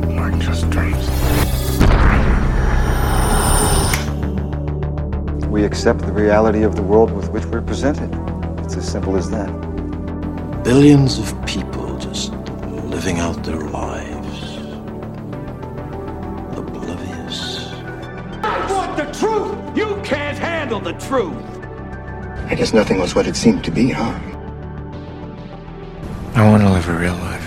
that weren't just dreams. We accept the reality of the world with which we're presented. It's as simple as that. Billions of people just living out their lives. Oblivious. I want the truth! You can't handle the truth! I guess nothing was what it seemed to be, huh? I want to live a real life.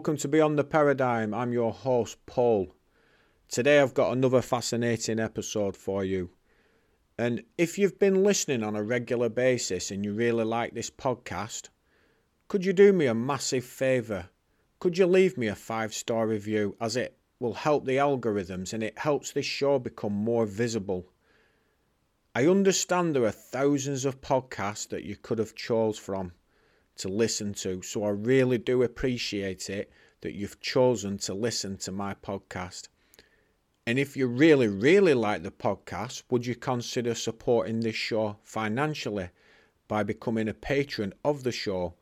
Welcome to Beyond the Paradigm. I'm your host, Paul. Today I've got another fascinating episode for you. And if you've been listening on a regular basis and you really like this podcast, could you do me a massive favour? Could you leave me a five star review as it will help the algorithms and it helps this show become more visible? I understand there are thousands of podcasts that you could have chose from to listen to, so I really do appreciate it that you've chosen to listen to my podcast. And if you really, really like the podcast, would you consider supporting this show financially by becoming a patron of the show?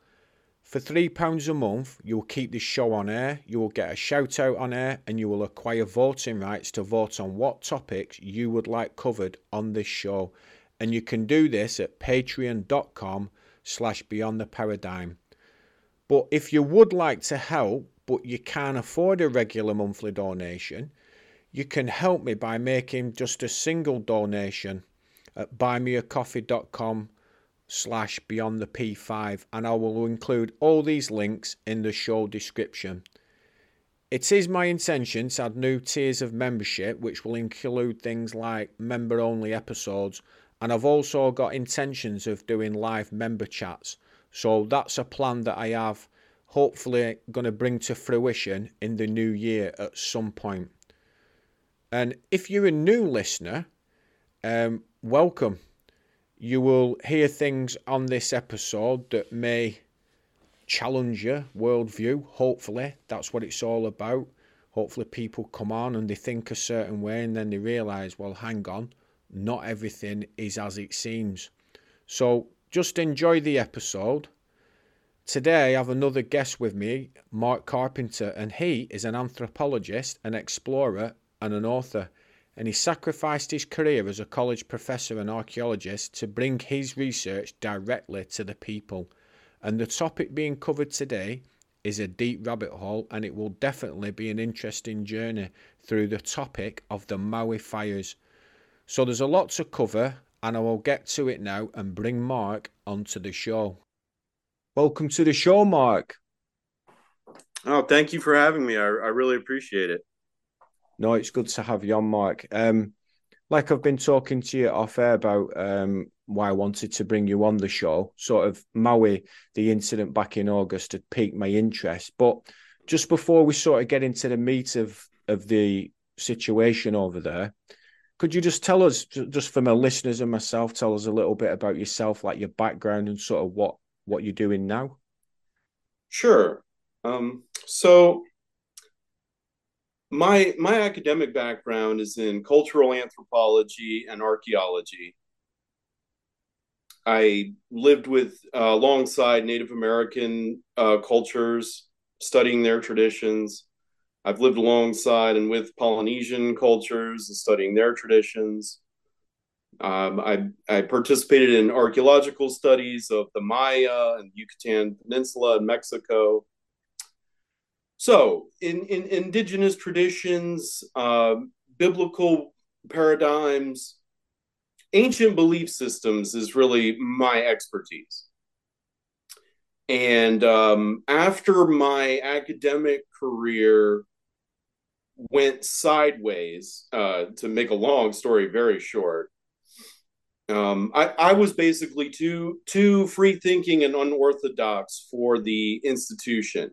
For £3 a month, you will keep this show on air, you will get a shout out on air, and you will acquire voting rights to vote on what topics you would like covered on this show. And you can do this at patreon.com slash beyond the paradigm. But if you would like to help, but you can't afford a regular monthly donation, you can help me by making just a single donation at buymeacoffee.com slash beyond the P5 and I will include all these links in the show description. It is my intention to add new tiers of membership which will include things like member only episodes and I've also got intentions of doing live member chats. So that's a plan that I have hopefully going to bring to fruition in the new year at some point. And if you're a new listener, um, welcome you will hear things on this episode that may challenge your worldview. Hopefully, that's what it's all about. Hopefully, people come on and they think a certain way and then they realize, well, hang on, not everything is as it seems. So, just enjoy the episode. Today, I have another guest with me, Mark Carpenter, and he is an anthropologist, an explorer, and an author and he sacrificed his career as a college professor and archaeologist to bring his research directly to the people. And the topic being covered today is a deep rabbit hole, and it will definitely be an interesting journey through the topic of the Maui fires. So there's a lot to cover, and I will get to it now and bring Mark onto the show. Welcome to the show, Mark. Oh, thank you for having me. I, I really appreciate it. No, it's good to have you on, Mark. Um, like I've been talking to you off air about um, why I wanted to bring you on the show. Sort of Maui, the incident back in August had piqued my interest. But just before we sort of get into the meat of of the situation over there, could you just tell us, just for my listeners and myself, tell us a little bit about yourself, like your background and sort of what what you're doing now? Sure. Um, so my my academic background is in cultural anthropology and archaeology. I lived with uh, alongside Native American uh, cultures, studying their traditions. I've lived alongside and with Polynesian cultures, and studying their traditions. Um, I, I participated in archaeological studies of the Maya and Yucatan Peninsula in Mexico. So, in, in indigenous traditions, uh, biblical paradigms, ancient belief systems is really my expertise. And um, after my academic career went sideways, uh, to make a long story very short, um, I, I was basically too too free thinking and unorthodox for the institution.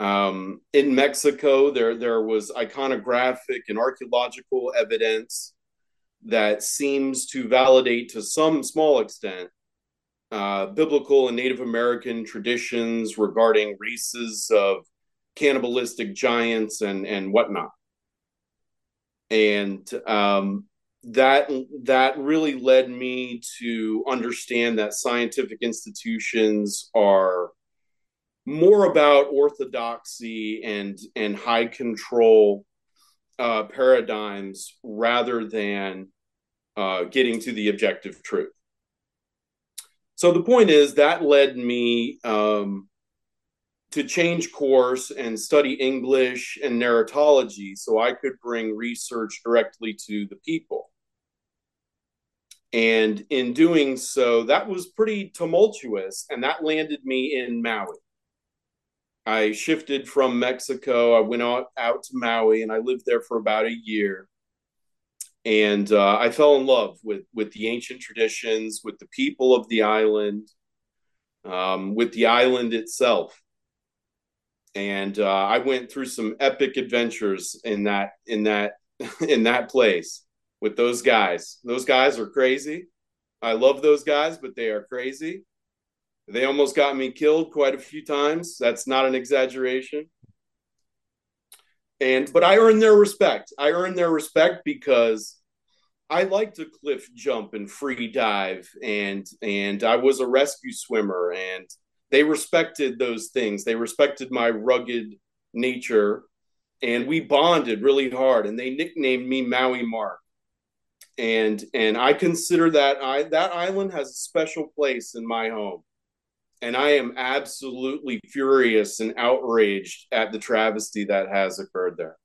Um, in Mexico, there there was iconographic and archaeological evidence that seems to validate to some small extent uh, biblical and Native American traditions regarding races of cannibalistic giants and and whatnot. And um, that that really led me to understand that scientific institutions are more about orthodoxy and and high control uh, paradigms rather than uh, getting to the objective truth. So the point is that led me um, to change course and study English and narratology so I could bring research directly to the people. And in doing so, that was pretty tumultuous, and that landed me in Maui. I shifted from Mexico. I went out, out to Maui and I lived there for about a year. And uh, I fell in love with, with the ancient traditions, with the people of the island, um, with the island itself. And uh, I went through some epic adventures in that in that in that place with those guys. Those guys are crazy. I love those guys, but they are crazy. They almost got me killed quite a few times. That's not an exaggeration. And but I earned their respect. I earned their respect because I like to cliff jump and free dive and and I was a rescue swimmer and they respected those things. They respected my rugged nature and we bonded really hard and they nicknamed me Maui Mark. And and I consider that I that island has a special place in my home and I am absolutely furious and outraged at the travesty that has occurred there.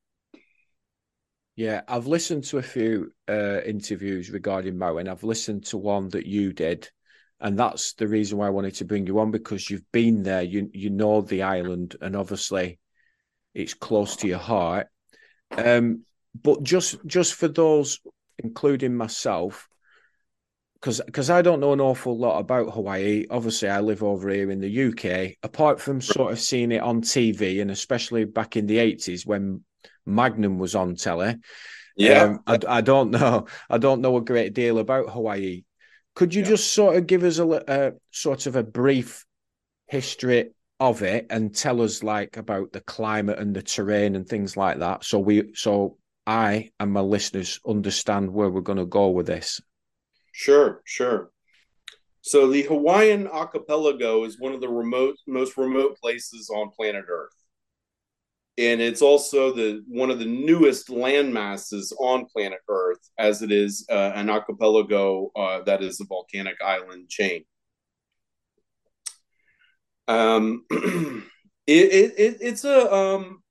Yeah, I've listened to a few uh, interviews regarding Maui, and I've listened to one that you did, and that's the reason why I wanted to bring you on because you've been there, you you know the island, and obviously it's close to your heart. Um, but just just for those, including myself, because because I don't know an awful lot about Hawaii. Obviously, I live over here in the UK. Apart from sort of seeing it on TV, and especially back in the eighties when Magnum was on telly, yeah, um, I, I don't know. I don't know a great deal about Hawaii. Could you yeah. just sort of give us a, a uh, sort of a brief history of it and tell us like about the climate and the terrain and things like that, so we so I and my listeners understand where we're going to go with this. Sure, sure. So the Hawaiian archipelago is one of the remote, most remote places on planet Earth, and it's also the one of the newest land masses on planet Earth, as it is uh, an archipelago uh, that is a volcanic island chain. Um, it, it, it, it's a um,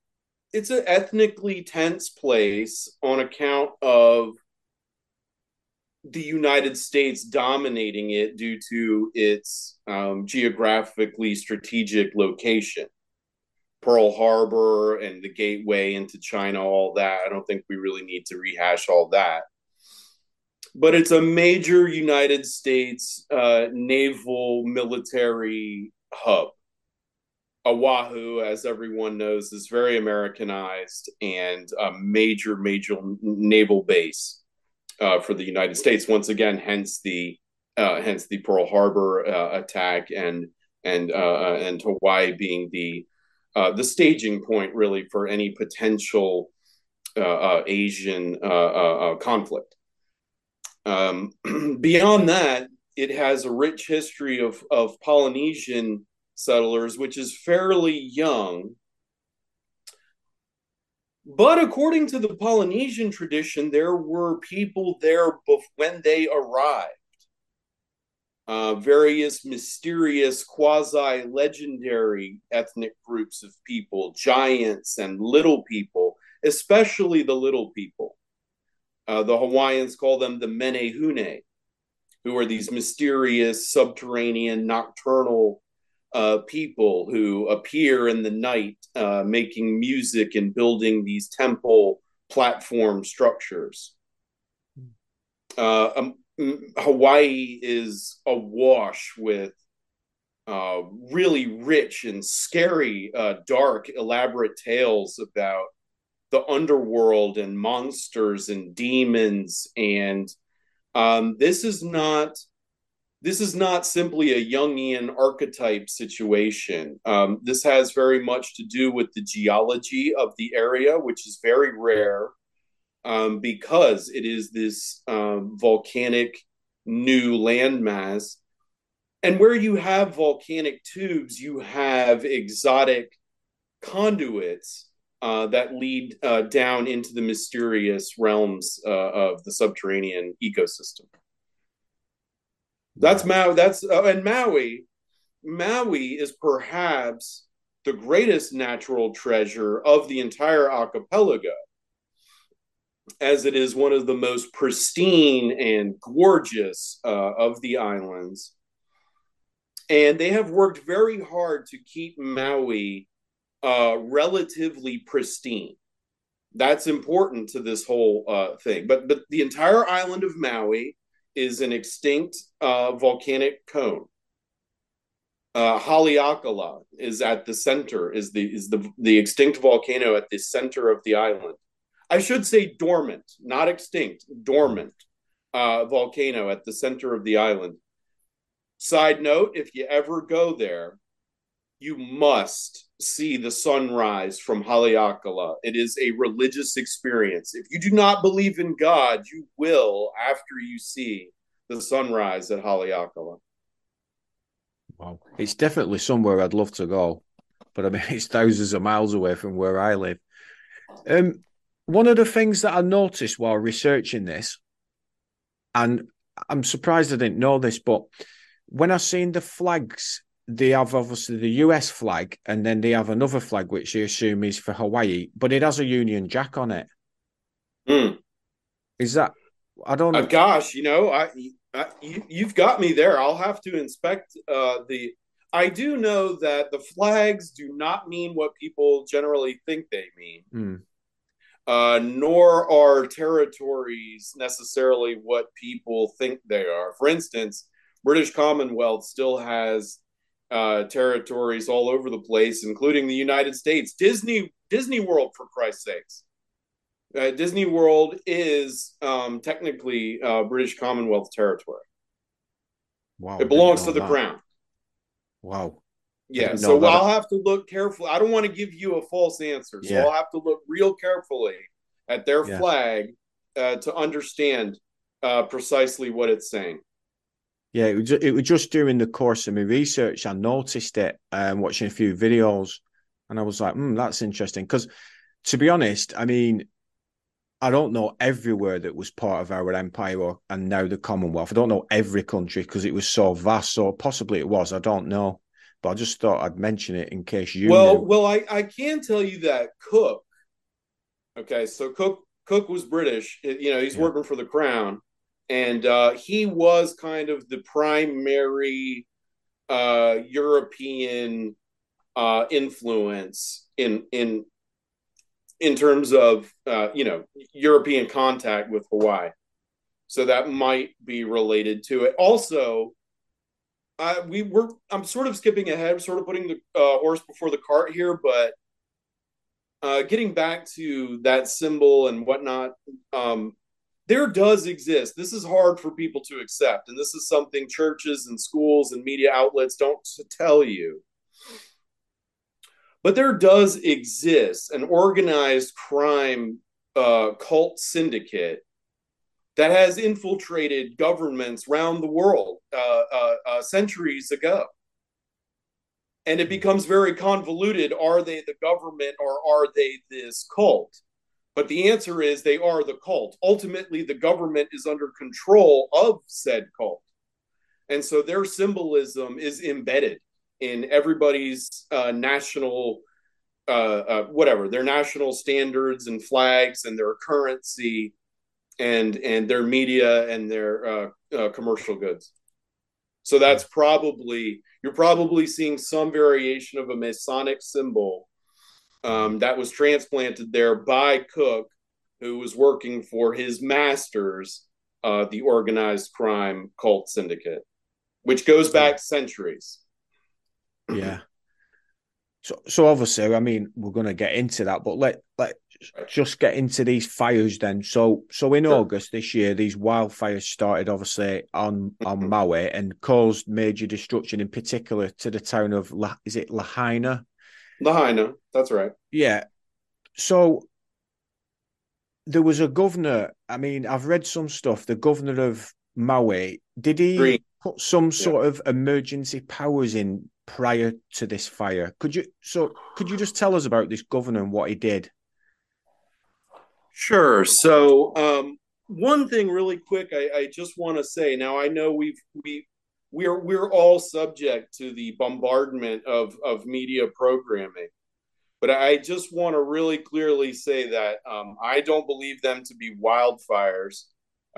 it's an ethnically tense place on account of the United States dominating it due to its um, geographically strategic location. Pearl Harbor and the gateway into China, all that. I don't think we really need to rehash all that. But it's a major United States uh, naval military hub. Oahu, as everyone knows, is very Americanized and a major, major naval base uh, for the United States. Once again, hence the uh, hence the Pearl Harbor uh, attack and and uh, uh, and Hawaii being the uh, the staging point really for any potential uh, uh, Asian uh, conflict. Um, beyond that, it has a rich history of of Polynesian settlers, which is fairly young but according to the Polynesian tradition, there were people there when they arrived. Uh, various mysterious, quasi legendary ethnic groups of people, giants and little people, especially the little people. Uh, the Hawaiians call them the Menehune, who are these mysterious, subterranean, nocturnal uh, people who appear in the night uh, making music and building these temple platform structures. Uh, um, Hawaii is awash with uh, really rich and scary, uh, dark, elaborate tales about the underworld and monsters and demons. And um, this is not this is not simply a Jungian archetype situation. Um, this has very much to do with the geology of the area, which is very rare. Um, because it is this um, volcanic new landmass. And where you have volcanic tubes, you have exotic conduits uh, that lead uh, down into the mysterious realms uh, of the subterranean ecosystem. That's Maui. That's uh, and Maui. Maui is perhaps the greatest natural treasure of the entire archipelago, as it is one of the most pristine and gorgeous uh, of the islands. And they have worked very hard to keep Maui uh, relatively pristine. That's important to this whole uh, thing. But but the entire island of Maui is an extinct uh, volcanic cone. Uh, Haleakala is at the center, is the is the the extinct volcano at the center of the island. I should say dormant, not extinct, dormant uh, volcano at the center of the island. Side note: If you ever go there, you must see the sunrise from Haleakala. It is a religious experience. If you do not believe in God, you will after you see the sunrise at Haleakala. Wow. It's definitely somewhere I'd love to go, but I mean, it's thousands of miles away from where I live. Um, one of the things that I noticed while researching this, and I'm surprised I didn't know this, but when I seen the flags, they have obviously the US flag, and then they have another flag which I assume is for Hawaii, but it has a Union Jack on it. Mm. Is that? I don't know. Uh, gosh, you know, I, I you, you've got me there. I'll have to inspect uh, the. I do know that the flags do not mean what people generally think they mean. Mm. Uh, nor are territories necessarily what people think they are. For instance, British Commonwealth still has uh, territories all over the place, including the United States. Disney Disney World, for Christ's sakes. Uh, Disney World is um, technically uh, British Commonwealth territory. Wow, It belongs to the that. crown. Wow. Yeah, so. I'll have to look carefully. I don't want to give you a false answer, so Yeah. I'll have to look real carefully at their Yeah. flag uh, to understand uh, precisely what it's saying. Yeah, it was, it was just during the course of my research, I noticed it, um, watching a few videos, and I was like, hmm, that's interesting. Because to be honest, I mean, I don't know everywhere that was part of our empire or, and now the Commonwealth. I don't know every country because it was so vast. So possibly it was. I don't know. But I just thought I'd mention it in case you well, knew. well, I, I can tell you that Cook. Okay, so Cook Cook was British. You know, he's Yeah. working for the crown, and uh, he was kind of the primary uh, European uh, influence in in in terms of uh, you know European contact with Hawaii. So that might be related to it. Also, uh, we were I'm sort of skipping ahead, sort of putting the uh, horse before the cart here, but uh, getting back to that symbol and whatnot, um, there does exist. This is hard for people to accept, and this is something churches and schools and media outlets don't tell you. But there does exist an organized crime uh, cult syndicate that has infiltrated governments around the world uh, uh, uh, centuries ago. And it becomes very convoluted. Are they the government or are they this cult? But the answer is they are the cult. Ultimately, the government is under control of said cult. And so their symbolism is embedded in everybody's uh, national, uh, uh, whatever, their national standards and flags and their currency and and their media and their uh, uh, commercial goods. So that's probably you're probably seeing some variation of a Masonic symbol um, that was transplanted there by Cook, who was working for his masters, uh, the organized crime cult syndicate, which goes back centuries. yeah. So, so obviously, I mean, we're going to get into that, but let let just get into these fires then. So, so in. August this year, these wildfires started obviously on on mm-hmm. Maui and caused major destruction, in particular to the town of La, is it Lahaina? Lahaina, that's right. Yeah. So there was a governor. I mean, I've read some stuff. The governor of Maui did he Green. put some sort of emergency powers in prior to this fire? Could you so could you just tell us about this governor and what he did? Sure. So, um, one thing really quick, I, I just want to say. Now, I know we've we we're we're all subject to the bombardment of of media programming, but I just want to really clearly say that um, I don't believe them to be wildfires.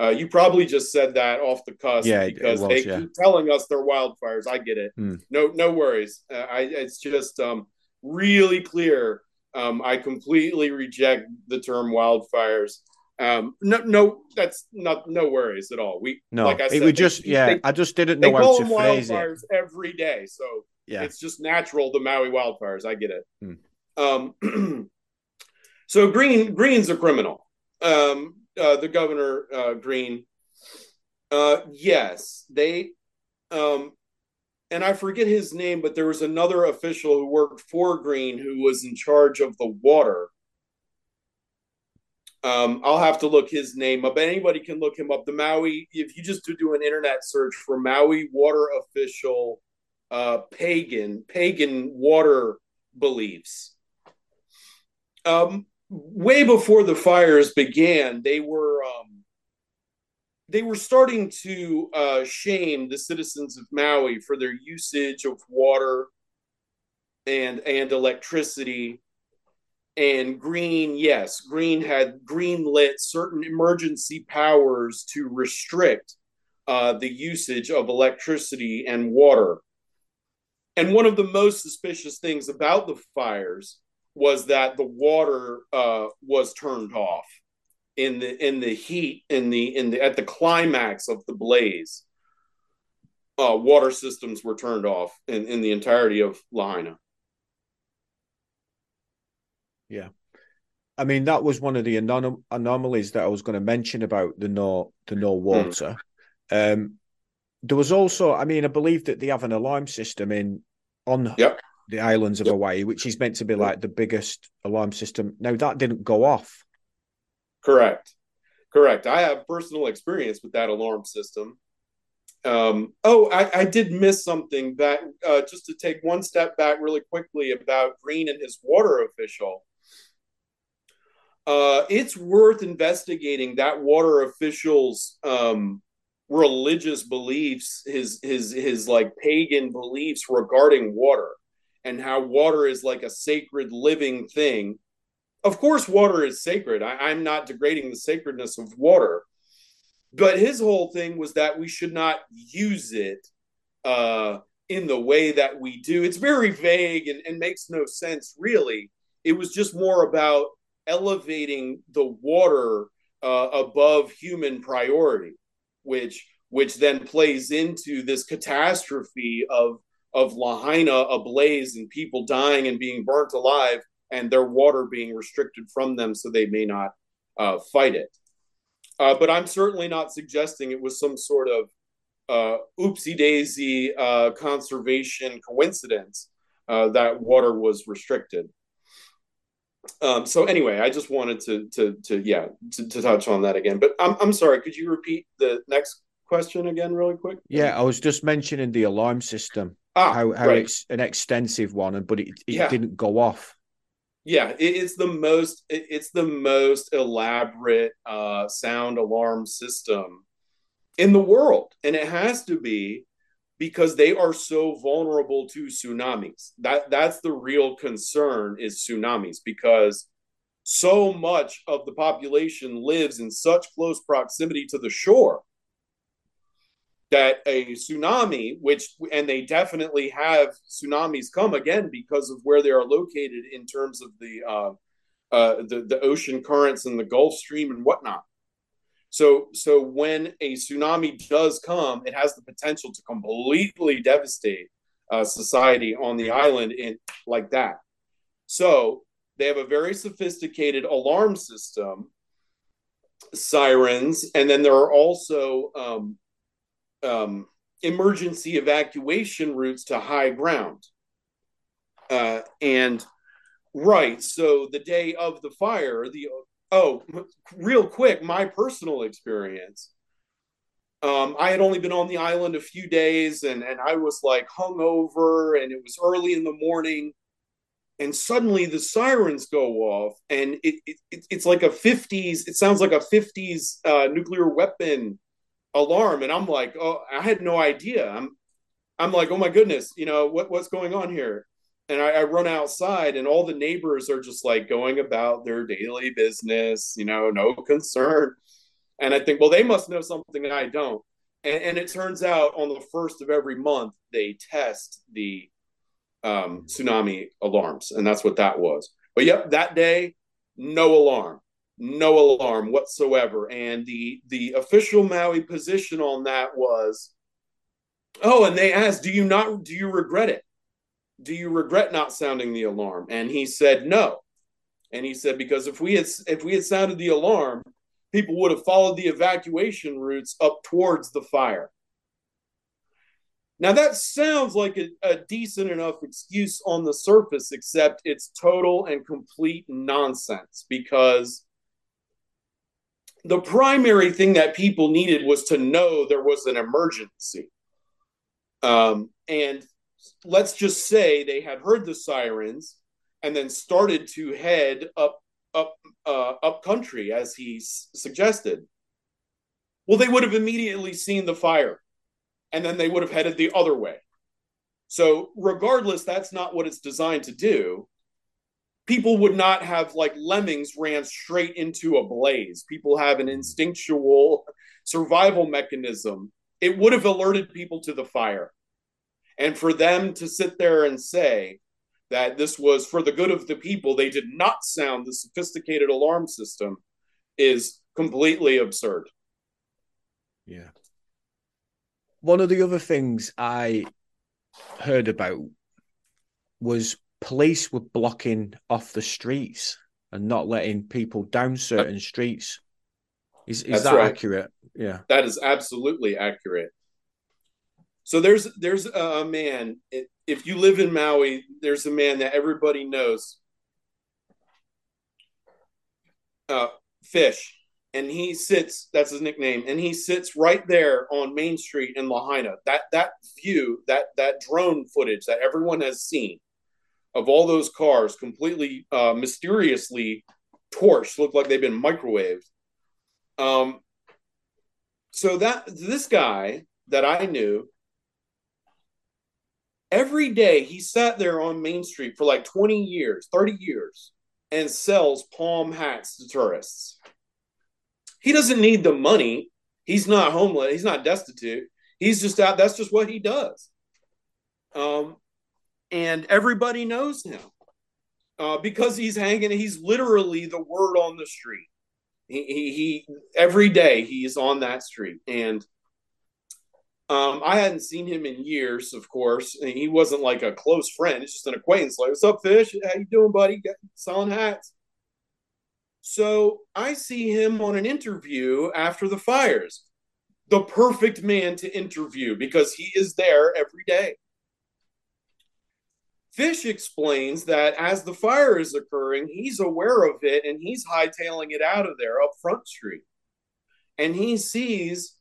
Uh, you probably just said that off the cusp Yeah, because was, they yeah. keep telling us they're wildfires. I get it. Hmm. No, no worries. Uh, I it's just um, really clear. Um, I completely reject the term wildfires. Um, no, no, that's not no worries at all. We No, like I it said, was they- just yeah. they, I just didn't know how to phrase it. wildfires every day, so Yeah, it's just natural. The Maui wildfires, I get it. Hmm. Um, so Green Green's a criminal. Um, uh, the governor uh, Green. Uh, yes, they. Um, and I forget his name, but there was another official who worked for Green who was in charge of the water. Um, I'll have to look his name up. Anybody can look him up. The Maui, if you just do an internet search for Maui water official, uh, pagan pagan water beliefs. Um, way before the fires began, they were um, they were starting to uh, shame the citizens of Maui for their usage of water and and electricity. And Green, yes, Green had green lit certain emergency powers to restrict uh, the usage of electricity and water. And one of the most suspicious things about the fires was that the water uh, was turned off in the in the heat in the in the at the climax of the blaze. Uh, water systems were turned off in, in the entirety of Lahaina. yeah. I mean, that was one of the anom- anomalies that I was going to mention about the no the no water. Um, there was also, I mean, I believe that they have an alarm system in on Yep. the islands of Yep. Hawaii, which is meant to be like the biggest alarm system. Now that didn't go off. Correct. Correct. I have personal experience with that alarm system. Um, oh, I, I did miss something that uh, just to take one step back really quickly about Green and his water official. Uh, it's worth investigating that water official's um, religious beliefs, his his his like pagan beliefs regarding water, and how water is like a sacred living thing of course water is sacred. I, am not degrading the sacredness of water. But his whole thing was that we should not use it uh, in the way that we do. It's very vague and, and makes no sense really. It was just more about elevating the water uh, above human priority which which then plays into this catastrophe of of lahaina ablaze and people dying and being burnt alive and their water being restricted from them so they may not uh, fight it. Uh, but I'm certainly not suggesting it was some sort of uh, oopsie daisy uh, conservation coincidence uh, that water was restricted. Um, so anyway, I just wanted to to to yeah to, to touch on that again. But I'm I'm sorry. Could you repeat the next question again, really quick? Yeah, I was just mentioning the alarm system, Ah, how how right. it's an extensive one, and but it, it Yeah. didn't go off. Yeah it, it's the most it, it's the most elaborate uh sound alarm system in the world. And it has to be because they are so vulnerable to tsunamis. That that's the real concern is tsunamis because so much of the population lives in such close proximity to the shore that a tsunami, which and they definitely have tsunamis come again because of where they are located in terms of the uh, uh, the the ocean currents and the Gulf Stream and whatnot. So so when a tsunami does come, it has the potential to completely devastate uh, society on the island in like that. So they have a very sophisticated alarm system, sirens, and then there are also um, um, emergency evacuation routes to high ground. Uh, and right, so the day of the fire, the oh, real quick, my personal experience. Um, I had only been on the island a few days and, and I was like hungover and it was early in the morning. And suddenly the sirens go off and it, it it's like a 50s, it sounds like a 50s uh, nuclear weapon alarm. And I'm like, oh, I had no idea. I'm I'm like, oh my goodness, you know, what, what's going on here? and I, I, run outside and all the neighbors are just like going about their daily business you know no concern and i think well they must know something that i don't and, and it turns out on the first of every month they test the um, tsunami alarms and that's what that was but yep that day no alarm no alarm whatsoever. And the the official maui position on that was oh and they asked do you not do you regret it? Do you regret not sounding the alarm? And he said no. And he said because if we had if we had sounded the alarm people would have followed the evacuation routes up towards the fire. Now that sounds like a, a decent enough excuse on the surface except it's total and complete nonsense because the primary thing that people needed was to know there was an emergency. Um, and let's just say they had heard the sirens and then started to head up up uh, up country as he s- suggested. Well they would have immediately seen the fire and then they would have headed the other way. So regardless that's not what it's designed to do people would not have like lemmings ran straight into a blaze people have an instinctual survival mechanism it would have alerted people to the fire and for them to sit there and say that this was for the good of the people, they did not sound the sophisticated alarm system is completely absurd. Yeah. One of the other things I heard about was police were blocking off the streets and not letting people down certain streets. Is is that right. accurate? Yeah. That is absolutely accurate. So there's there's a man. If you live in Maui, there's a man that everybody knows. Uh, Fish, and he sits. That's his nickname, and he sits right there on Main Street in Lahaina. That that view, that that drone footage that everyone has seen of all those cars completely uh, mysteriously torched, look like they've been microwaved. Um, so that this guy that I knew every day he sat there on Main Street for like 20 years, 30 years, and sells palm hats to tourists. He doesn't need the money. He's not homeless. He's not destitute. He's just out. That's just what he does. Um, and everybody knows him uh, because he's hanging. He's literally the word on the street. He, he, he every day he's on that street, and um, I hadn't seen him in years, of course. And he wasn't like a close friend; it's just an acquaintance. Like, "What's up, Fish? How you doing, buddy? Selling hats." So I see him on an interview after the fires. The perfect man to interview because he is there every day. Fish explains that as the fire is occurring, he's aware of it and he's hightailing it out of there up Front Street. And he sees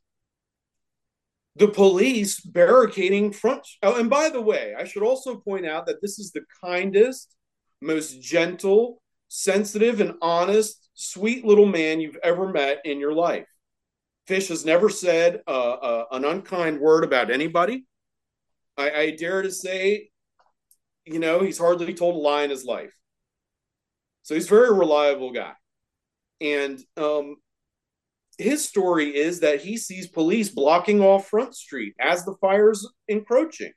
the police barricading front. Oh, and by the way, I should also point out that this is the kindest, most gentle, sensitive, and honest, sweet little man you've ever met in your life. Fish has never said uh, uh, an unkind word about anybody. I, I dare to say, you know, he's hardly told a lie in his life. So he's a very reliable guy. And um, his story is that he sees police blocking off Front Street as the fire's encroaching.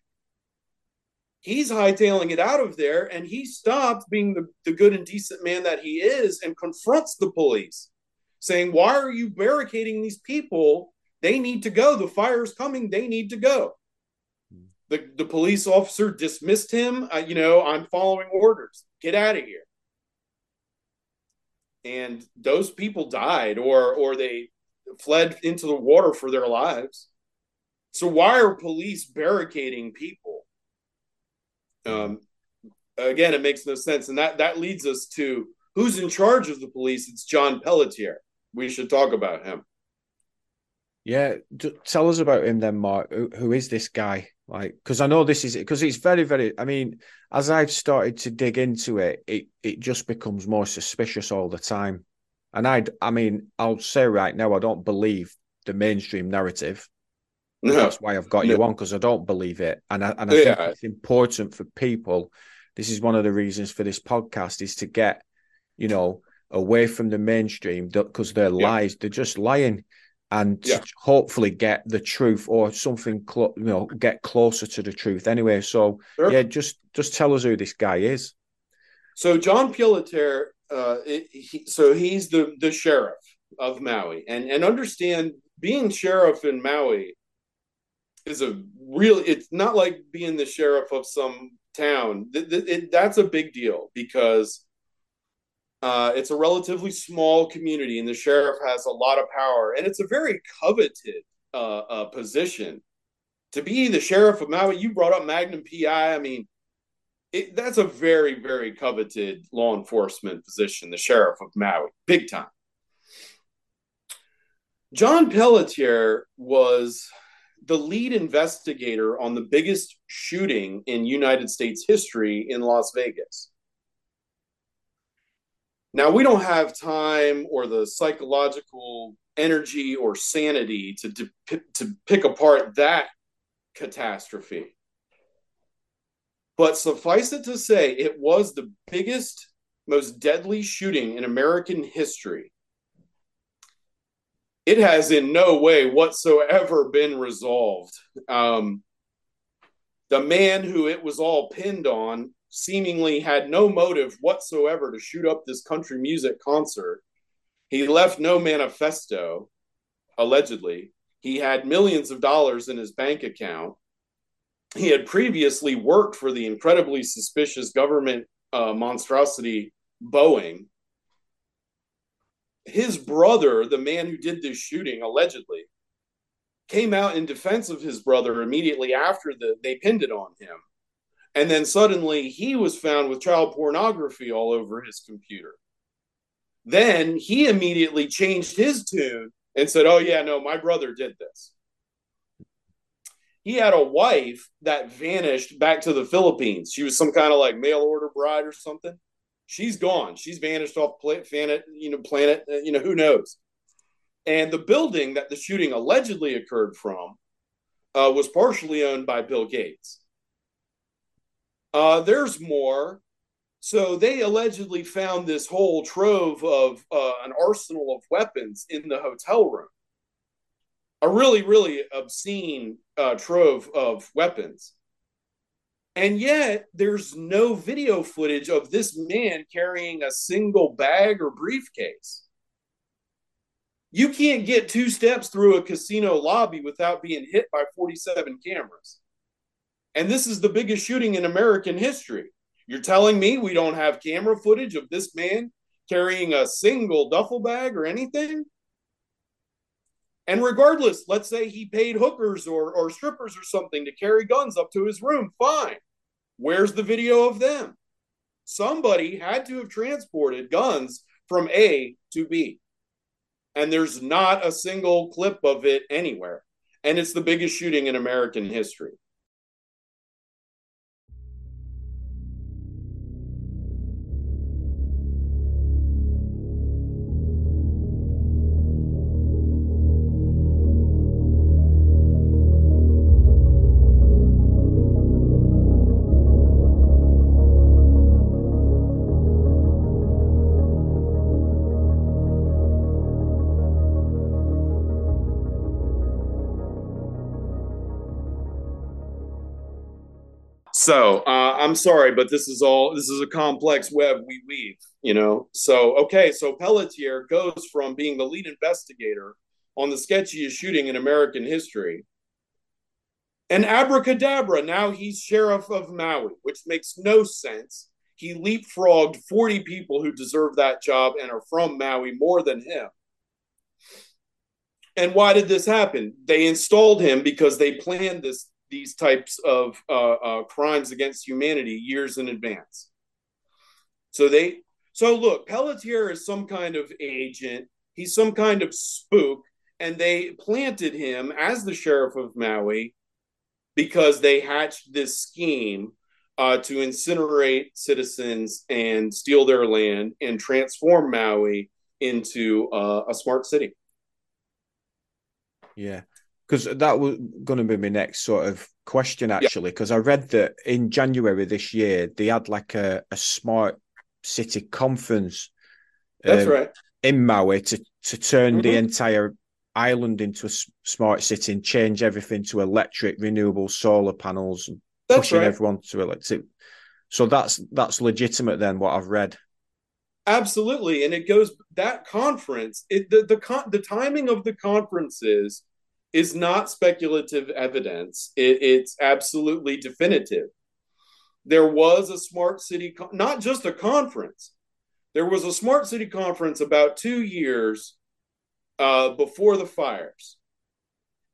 He's hightailing it out of there, and he stops being the, the good and decent man that he is and confronts the police, saying, Why are you barricading these people? They need to go. The fire's coming. They need to go. The, the police officer dismissed him. Uh, you know, I'm following orders. Get out of here and those people died or or they fled into the water for their lives. So why are police barricading people? Um, again, it makes no sense, and that that leads us to who's in charge of the police? It's John Pelletier. We should talk about him. Yeah, tell us about him then, Mark. Who, who is this guy? Like, because I know this is because it's very, very. I mean, as I've started to dig into it, it it just becomes more suspicious all the time. And I, I mean, I'll say right now, I don't believe the mainstream narrative. No. That's why I've got no. you on because I don't believe it, and I and I yeah. think it's important for people. This is one of the reasons for this podcast is to get, you know, away from the mainstream because they're yeah. lies. They're just lying and yeah. hopefully get the truth or something clo- you know get closer to the truth anyway so sure. yeah just just tell us who this guy is so john Pelletier, uh he, so he's the the sheriff of maui and and understand being sheriff in maui is a real it's not like being the sheriff of some town it, it, that's a big deal because uh, it's a relatively small community, and the sheriff has a lot of power, and it's a very coveted uh, uh, position. To be the sheriff of Maui, you brought up Magnum PI. I mean, it, that's a very, very coveted law enforcement position, the sheriff of Maui, big time. John Pelletier was the lead investigator on the biggest shooting in United States history in Las Vegas. Now, we don't have time or the psychological energy or sanity to, to, to pick apart that catastrophe. But suffice it to say, it was the biggest, most deadly shooting in American history. It has in no way whatsoever been resolved. Um, the man who it was all pinned on seemingly had no motive whatsoever to shoot up this country music concert. He left no manifesto, allegedly. He had millions of dollars in his bank account. He had previously worked for the incredibly suspicious government uh, monstrosity Boeing. His brother, the man who did this shooting, allegedly, came out in defense of his brother immediately after the, they pinned it on him and then suddenly he was found with child pornography all over his computer. Then he immediately changed his tune and said, Oh, yeah, no, my brother did this. He had a wife that vanished back to the Philippines. She was some kind of like mail order bride or something. She's gone. She's vanished off planet, you know, planet, uh, you know, who knows. And the building that the shooting allegedly occurred from uh, was partially owned by Bill Gates. Uh, there's more. So they allegedly found this whole trove of uh, an arsenal of weapons in the hotel room. A really, really obscene uh, trove of weapons. And yet, there's no video footage of this man carrying a single bag or briefcase. You can't get two steps through a casino lobby without being hit by 47 cameras. And this is the biggest shooting in American history. You're telling me we don't have camera footage of this man carrying a single duffel bag or anything? And regardless, let's say he paid hookers or, or strippers or something to carry guns up to his room, fine. Where's the video of them? Somebody had to have transported guns from A to B. And there's not a single clip of it anywhere. And it's the biggest shooting in American history. So uh, I'm sorry, but this is all this is a complex web we weave, you know. So okay, so Pelletier goes from being the lead investigator on the sketchiest shooting in American history, and abracadabra, now he's sheriff of Maui, which makes no sense. He leapfrogged 40 people who deserve that job and are from Maui more than him. And why did this happen? They installed him because they planned this these types of uh, uh, crimes against humanity years in advance. So they So look, Pelletier is some kind of agent. He's some kind of spook, and they planted him as the sheriff of Maui because they hatched this scheme uh, to incinerate citizens and steal their land and transform Maui into uh, a smart city. Yeah, because that was going to be my next sort of question, actually. Because I read that in January this year they had like a, a smart city conference. That's um, right. in Maui to to turn the Mhm. entire island into a s- smart city and change everything to electric, renewable solar panels, and That's pushing right. everyone to electric. So that's that's legitimate then. What I've read. Absolutely, and it goes that conference. It the the con, the timing of the conferences is not speculative evidence. It, it's absolutely definitive. There was a smart city, not just a conference. There was a smart city conference about two years uh, before the fires,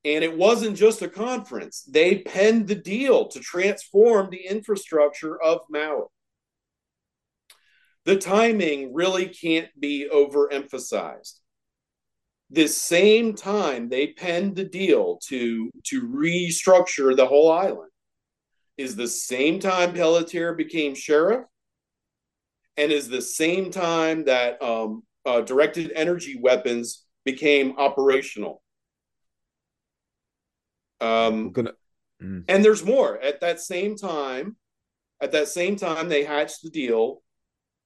and it wasn't just a conference. They penned the deal to transform the infrastructure of Maui the timing really can't be overemphasized. This same time they penned the deal to to restructure the whole island is the same time Pelletier became sheriff, and is the same time that um, uh, directed energy weapons became operational. Um, gonna. Mm. and there's more. At that same time, at that same time, they hatched the deal.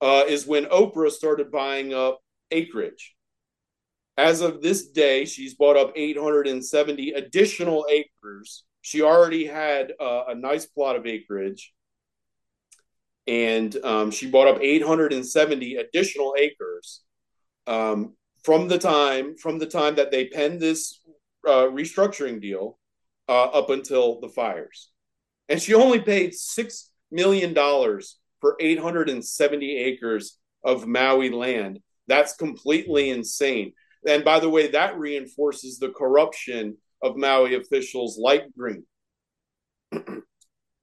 Uh, is when Oprah started buying up acreage. As of this day, she's bought up 870 additional acres. She already had uh, a nice plot of acreage, and um, she bought up 870 additional acres um, from the time from the time that they penned this uh, restructuring deal uh, up until the fires. And she only paid $6 million for 870 acres of Maui land. That's completely insane. And by the way, that reinforces the corruption of Maui officials like Green.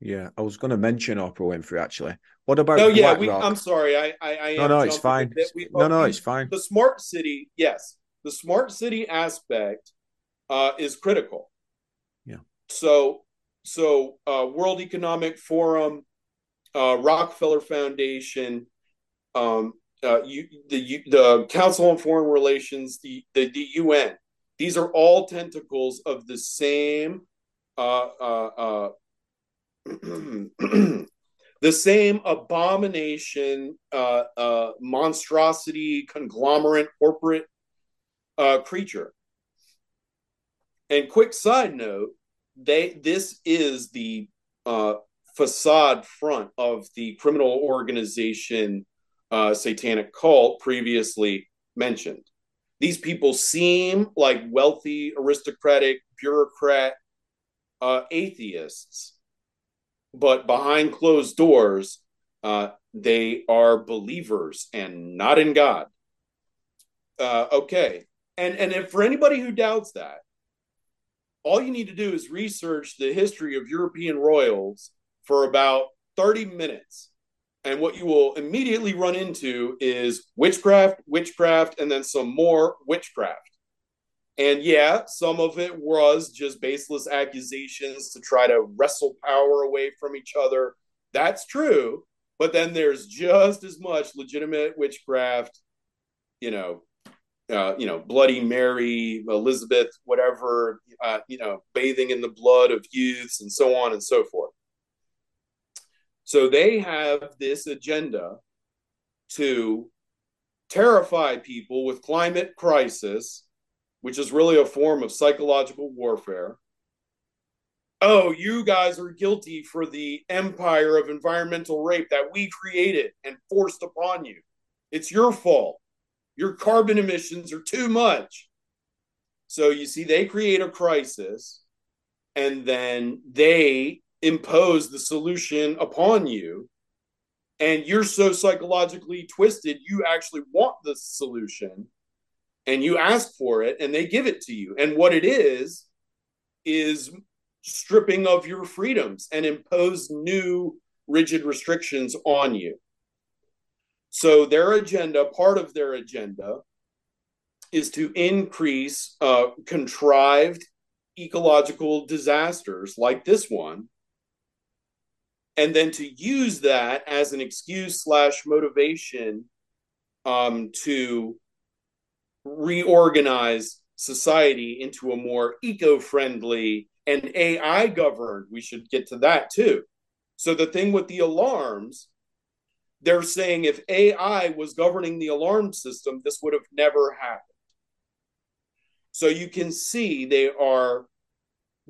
Yeah, I was going to mention Oprah Winfrey actually. What about Oh yeah, we, I'm sorry. I I, I no, no, it's fine. We- no, no, it's fine. the smart city, yes, the smart city aspect uh, is critical. Yeah. So, so uh, World Economic Forum, uh, Rockefeller Foundation, um, uh, you, the the Council on Foreign Relations, the, the the UN. These are all tentacles of the same. Uh, uh, uh, the same abomination, uh, monstrosity, conglomerate, corporate creature. And quick side note, they this is the facade front of the criminal organization uh, satanic cult previously mentioned. These people seem like wealthy, aristocratic, bureaucrat uh, atheists, but behind closed doors, uh, they are believers and not in God. Uh, okay, and and if for anybody who doubts that, all you need to do is research the history of European royals for about thirty minutes, and what you will immediately run into is witchcraft, witchcraft, and then some more witchcraft. And yeah, some of it was just baseless accusations to try to wrestle power away from each other. That's true. But then there's just as much legitimate witchcraft, you know, uh, you know, Bloody Mary, Elizabeth, whatever, uh, you know, bathing in the blood of youths and so on and so forth. So they have this agenda to terrify people with climate crisis which is really a form of psychological warfare. Oh, you guys are guilty for the empire of environmental rape that we created and forced upon you. It's your fault. Your carbon emissions are too much. So you see, they create a crisis and then they impose the solution upon you. And you're so psychologically twisted, you actually want the solution and you ask for it and they give it to you and what it is is stripping of your freedoms and impose new rigid restrictions on you So their agenda, part of their agenda, is to increase uh, contrived ecological disasters like this one, and then to use that as an excuse slash motivation um, to reorganize society into a more eco-friendly and AI governed. We should get to that too. So the thing with the alarms, they're saying if AI was governing the alarm system, this would have never happened. So you can see they are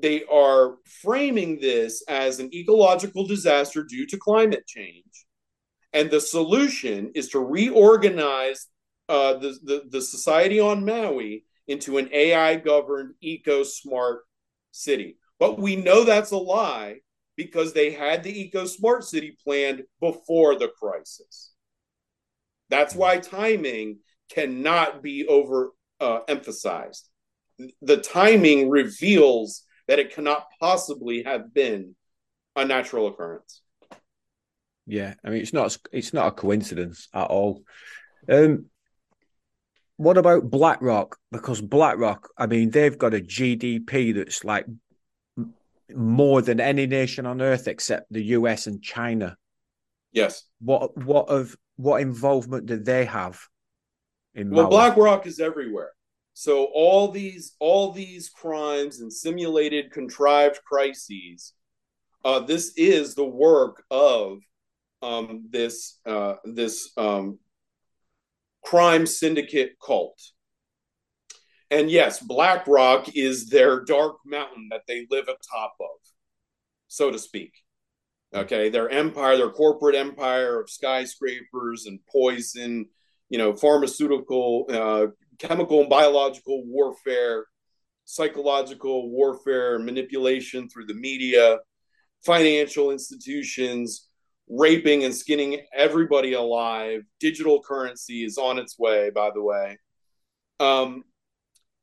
they are framing this as an ecological disaster due to climate change. And the solution is to reorganize uh, the, the, the society on Maui into an AI governed, eco smart city. But we know that's a lie because they had the eco smart city planned before the crisis. That's why timing cannot be over uh, emphasized. The timing reveals that it cannot possibly have been a natural occurrence. Yeah, I mean it's not it's not a coincidence at all. Um, what about BlackRock? Because BlackRock, I mean, they've got a GDP that's like more than any nation on earth except the US and China. Yes. What what of what involvement do they have in Well, BlackRock is everywhere. So all these all these crimes and simulated contrived crises, uh, this is the work of um, this uh, this um, crime syndicate cult. And yes, BlackRock is their dark mountain that they live atop of, so to speak. Okay, their empire, their corporate empire of skyscrapers and poison, you know, pharmaceutical, uh, chemical and biological warfare, psychological warfare, manipulation through the media, financial institutions, raping and skinning everybody alive. Digital currency is on its way, by the way. Um,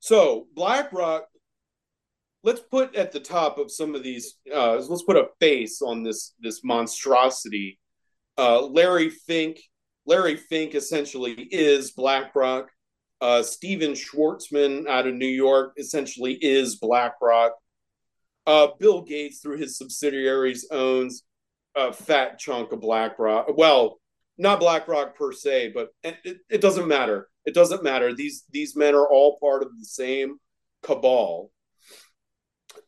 so BlackRock, let's put at the top of some of these. Uh, let's put a face on this this monstrosity. Uh, Larry Fink. Larry Fink essentially is BlackRock. Uh, Stephen Schwarzman out of New York essentially is BlackRock. Uh, Bill Gates, through his subsidiaries, owns a fat chunk of BlackRock. Well, not BlackRock per se, but it, it doesn't matter. It doesn't matter. These these men are all part of the same cabal.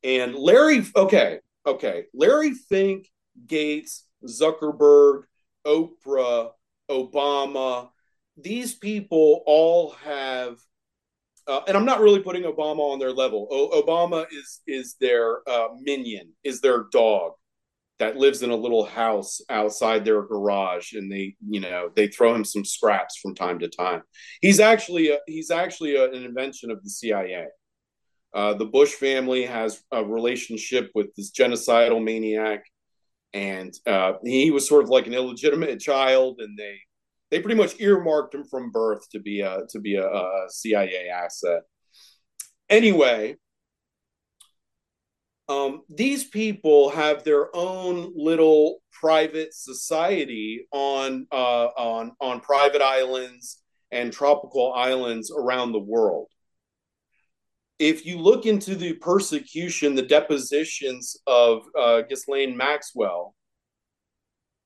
And Larry, okay, okay, Larry Fink, Gates, Zuckerberg, Oprah, Obama, these people all have, uh, and I'm not really putting Obama on their level. O- Obama is is their uh, minion, is their dog that lives in a little house outside their garage and they you know they throw him some scraps from time to time he's actually a, he's actually a, an invention of the cia uh, the bush family has a relationship with this genocidal maniac and uh, he was sort of like an illegitimate child and they they pretty much earmarked him from birth to be a to be a, a cia asset anyway um, these people have their own little private society on uh, on on private islands and tropical islands around the world. If you look into the persecution, the depositions of uh, Ghislaine Maxwell,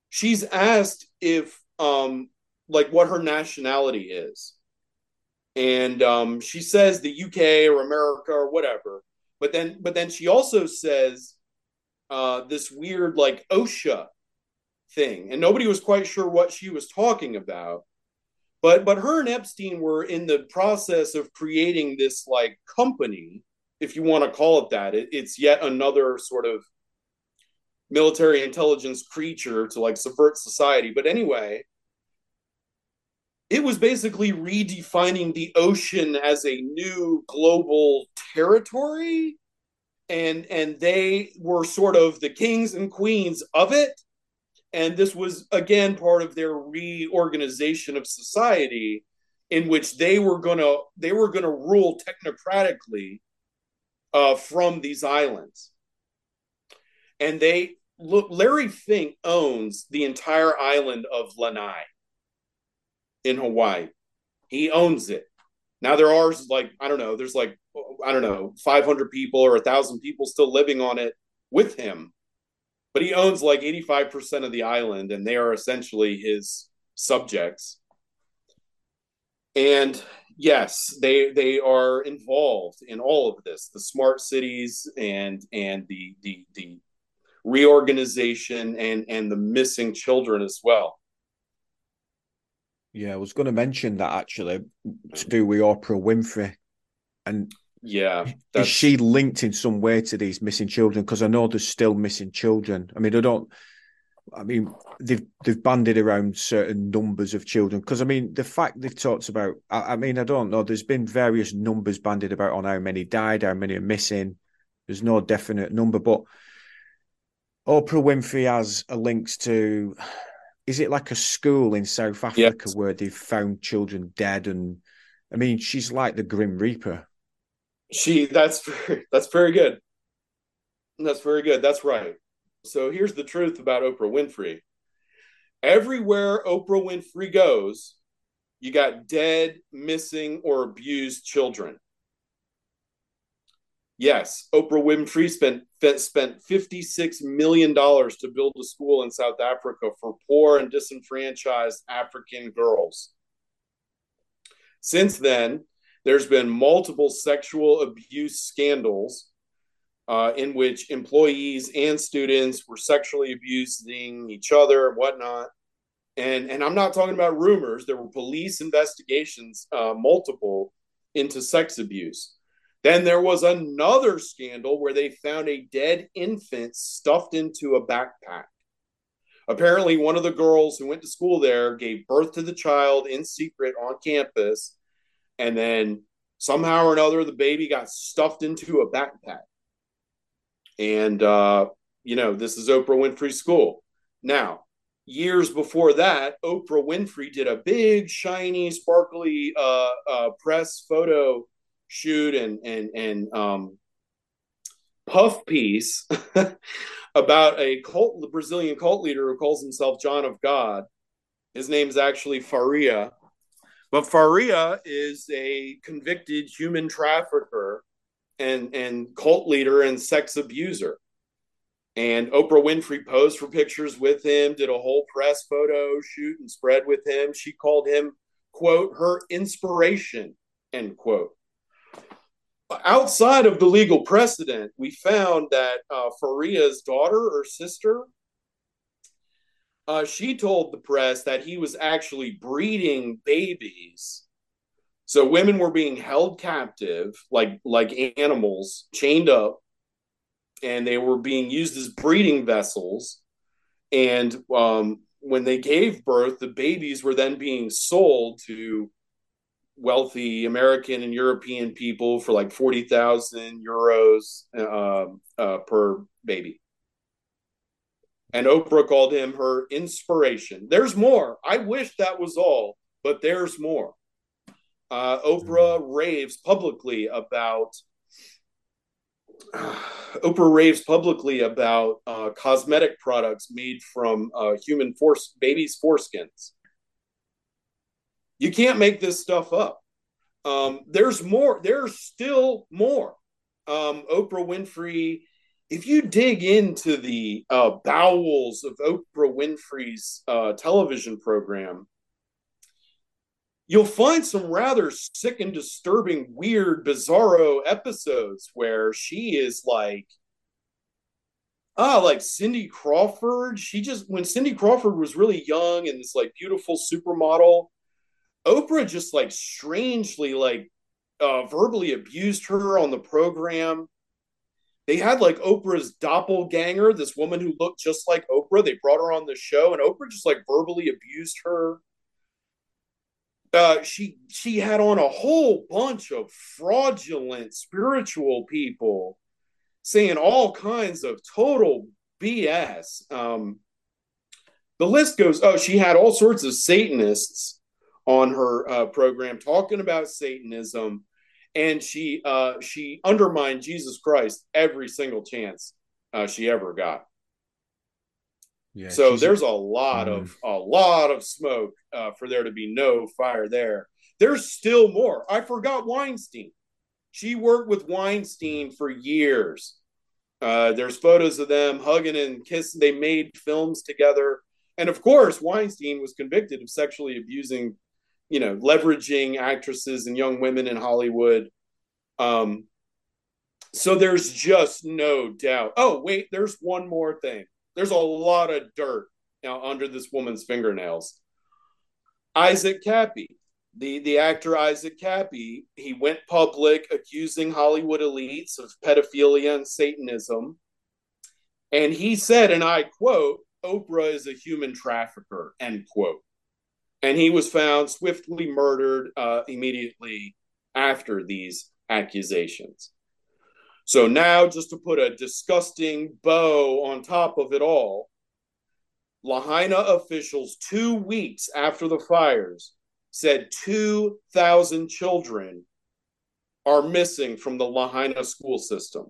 she's asked if um, like what her nationality is, and um, she says the UK or America or whatever but then, but then she also says uh, this weird like OSHA thing, and nobody was quite sure what she was talking about. But but her and Epstein were in the process of creating this like company, if you want to call it that. It, it's yet another sort of military intelligence creature to like subvert society. But anyway, it was basically redefining the ocean as a new global territory and and they were sort of the kings and queens of it. And this was again part of their reorganization of society in which they were going to they were going to rule technocratically uh, from these islands. And they look larry fink owns the entire island of lanai in Hawaii. He owns it. Now there are like I don't know, there's like I don't know, 500 people or 1000 people still living on it with him. But he owns like 85% of the island and they are essentially his subjects. And yes, they they are involved in all of this, the smart cities and and the the the reorganization and and the missing children as well. Yeah, I was going to mention that actually to do with Oprah Winfrey, and yeah, is she linked in some way to these missing children? Because I know there's still missing children. I mean, I don't. I mean, they've they've banded around certain numbers of children because I mean, the fact they've talked about. I, I mean, I don't know. There's been various numbers banded about on how many died, how many are missing. There's no definite number, but Oprah Winfrey has a links to is it like a school in South Africa yes. where they've found children dead and I mean she's like the Grim Reaper. She that's very, that's very good. That's very good. That's right. So here's the truth about Oprah Winfrey. Everywhere Oprah Winfrey goes, you got dead, missing, or abused children. Yes, Oprah Winfrey spent spent fifty six million dollars to build a school in South Africa for poor and disenfranchised African girls. Since then, there's been multiple sexual abuse scandals uh, in which employees and students were sexually abusing each other and whatnot. And and I'm not talking about rumors. There were police investigations, uh, multiple, into sex abuse. Then there was another scandal where they found a dead infant stuffed into a backpack. Apparently, one of the girls who went to school there gave birth to the child in secret on campus, and then somehow or another, the baby got stuffed into a backpack. And, uh, you know, this is Oprah Winfrey School. Now, years before that, Oprah Winfrey did a big, shiny, sparkly uh, uh, press photo shoot and and and um, puff piece about a cult, the Brazilian cult leader who calls himself John of God. His name is actually Faria, but Faria is a convicted human trafficker and and cult leader and sex abuser. And Oprah Winfrey posed for pictures with him, did a whole press photo shoot and spread with him. She called him, quote, her inspiration, end quote outside of the legal precedent, we found that uh, Faria's daughter or sister, uh, she told the press that he was actually breeding babies. So women were being held captive, like like animals, chained up, and they were being used as breeding vessels. And um, when they gave birth, the babies were then being sold to wealthy American and European people for like 40,000 euros uh, uh, per baby. And Oprah called him her inspiration. There's more. I wish that was all, but there's more. Uh, Oprah raves publicly about. Oprah raves publicly about uh, cosmetic products made from uh, human force babies' foreskins. You can't make this stuff up. Um, there's more. There's still more. Um, Oprah Winfrey. If you dig into the uh, bowels of Oprah Winfrey's uh, television program, you'll find some rather sick and disturbing, weird, bizarro episodes where she is like, ah, like Cindy Crawford. She just when Cindy Crawford was really young and this like beautiful supermodel, Oprah just like strangely like uh, verbally abused her on the program. They had like Oprah's doppelganger, this woman who looked just like Oprah. They brought her on the show, and Oprah just like verbally abused her. Uh, she she had on a whole bunch of fraudulent spiritual people saying all kinds of total BS. Um, the list goes. Oh, she had all sorts of Satanists on her uh, program talking about Satanism, and she uh, she undermined Jesus Christ every single chance uh, she ever got. Yeah. so there's a lot Mm. of a lot of smoke uh, for there to be no fire there. There's still more. I forgot Weinstein. She worked with Weinstein for years. Uh, there's photos of them hugging and kissing. They made films together, and of course, Weinstein was convicted of sexually abusing, you know, leveraging actresses and young women in Hollywood. Um, so there's just no doubt. Oh, wait, there's one more thing. There's a lot of dirt now under this woman's fingernails. Isaac Kappy, the, the actor Isaac Kappy, he went public accusing Hollywood elites of pedophilia and Satanism. And he said, and I quote, Oprah is a human trafficker, end quote. And he was found swiftly murdered uh, immediately after these accusations. So now, just to put a disgusting bow on top of it all, Lahaina officials, two weeks after the fires, said 2,000 children are missing from the Lahaina school system.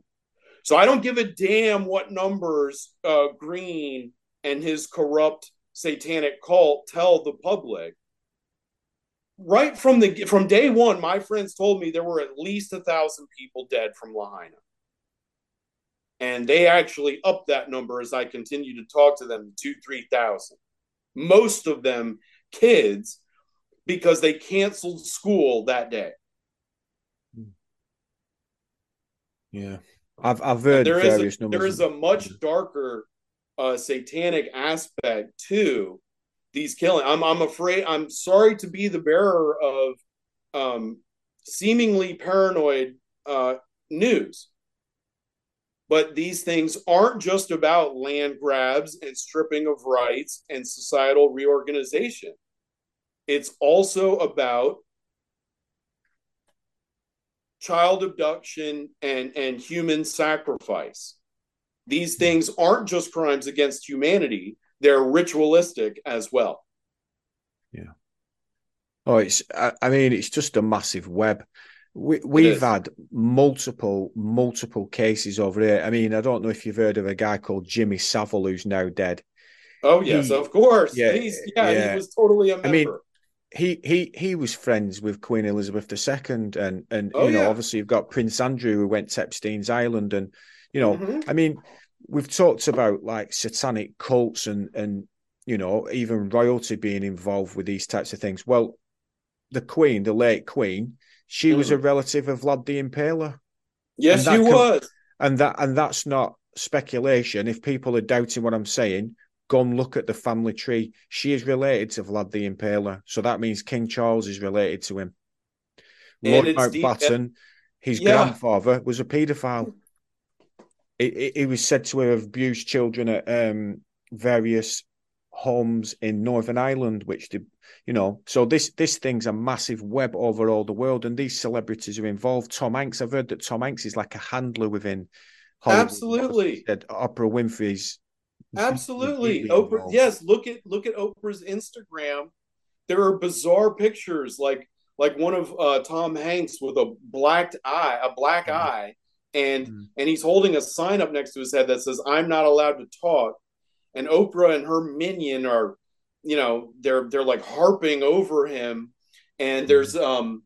So I don't give a damn what numbers uh, Green and his corrupt satanic cult tell the public. Right from the from day one, my friends told me there were at least a thousand people dead from Lahaina and they actually upped that number as I continued to talk to them to three thousand. Most of them kids because they canceled school that day. Hmm. Yeah. I've I've heard There is a, there is a much darker uh, satanic aspect to these killings. I'm I'm afraid I'm sorry to be the bearer of um, seemingly paranoid uh, news. But these things aren't just about land grabs and stripping of rights and societal reorganization. It's also about child abduction and, and human sacrifice. These things aren't just crimes against humanity, they're ritualistic as well. Yeah. Oh, it's. I, I mean, it's just a massive web. We we've had multiple multiple cases over here. I mean, I don't know if you've heard of a guy called Jimmy Savile who's now dead. Oh yes, He- of course. yeah, He's, yeah, yeah. he was totally a member. I mean, He he he was friends with Queen Elizabeth II, and and Oh, you know, yeah. obviously you've got Prince Andrew who went to Epstein's Island, and you know, Mhm. I mean, we've talked about like satanic cults and and you know even royalty being involved with these types of things. Well, the Queen, the late Queen, she was a relative of Vlad the Impaler, yes, she he that com- was. and that and that's not speculation. If people are doubting what I'm saying, go and look at the family tree. She is related to Vlad the Impaler, so that means King Charles is related to him. Lord Mountbatten, his Yeah. grandfather was a paedophile. He, he- he was said to have abused children at um, various homes in Northern Ireland, which did, you know. So this this thing's a massive web over all the world, and these celebrities are involved. Tom Hanks, I've heard that Tom Hanks is like a handler within Hollywood. Absolutely. That Oprah Winfrey's Absolutely. Oprah yes, look at look at Oprah's Instagram. There are bizarre pictures like like one of uh, Tom Hanks with a black eye, a black Mhm. eye, and Mhm. and he's holding a sign up next to his head that says I'm not allowed to talk. And Oprah and her minion are, you know, they're they're like harping over him and there's um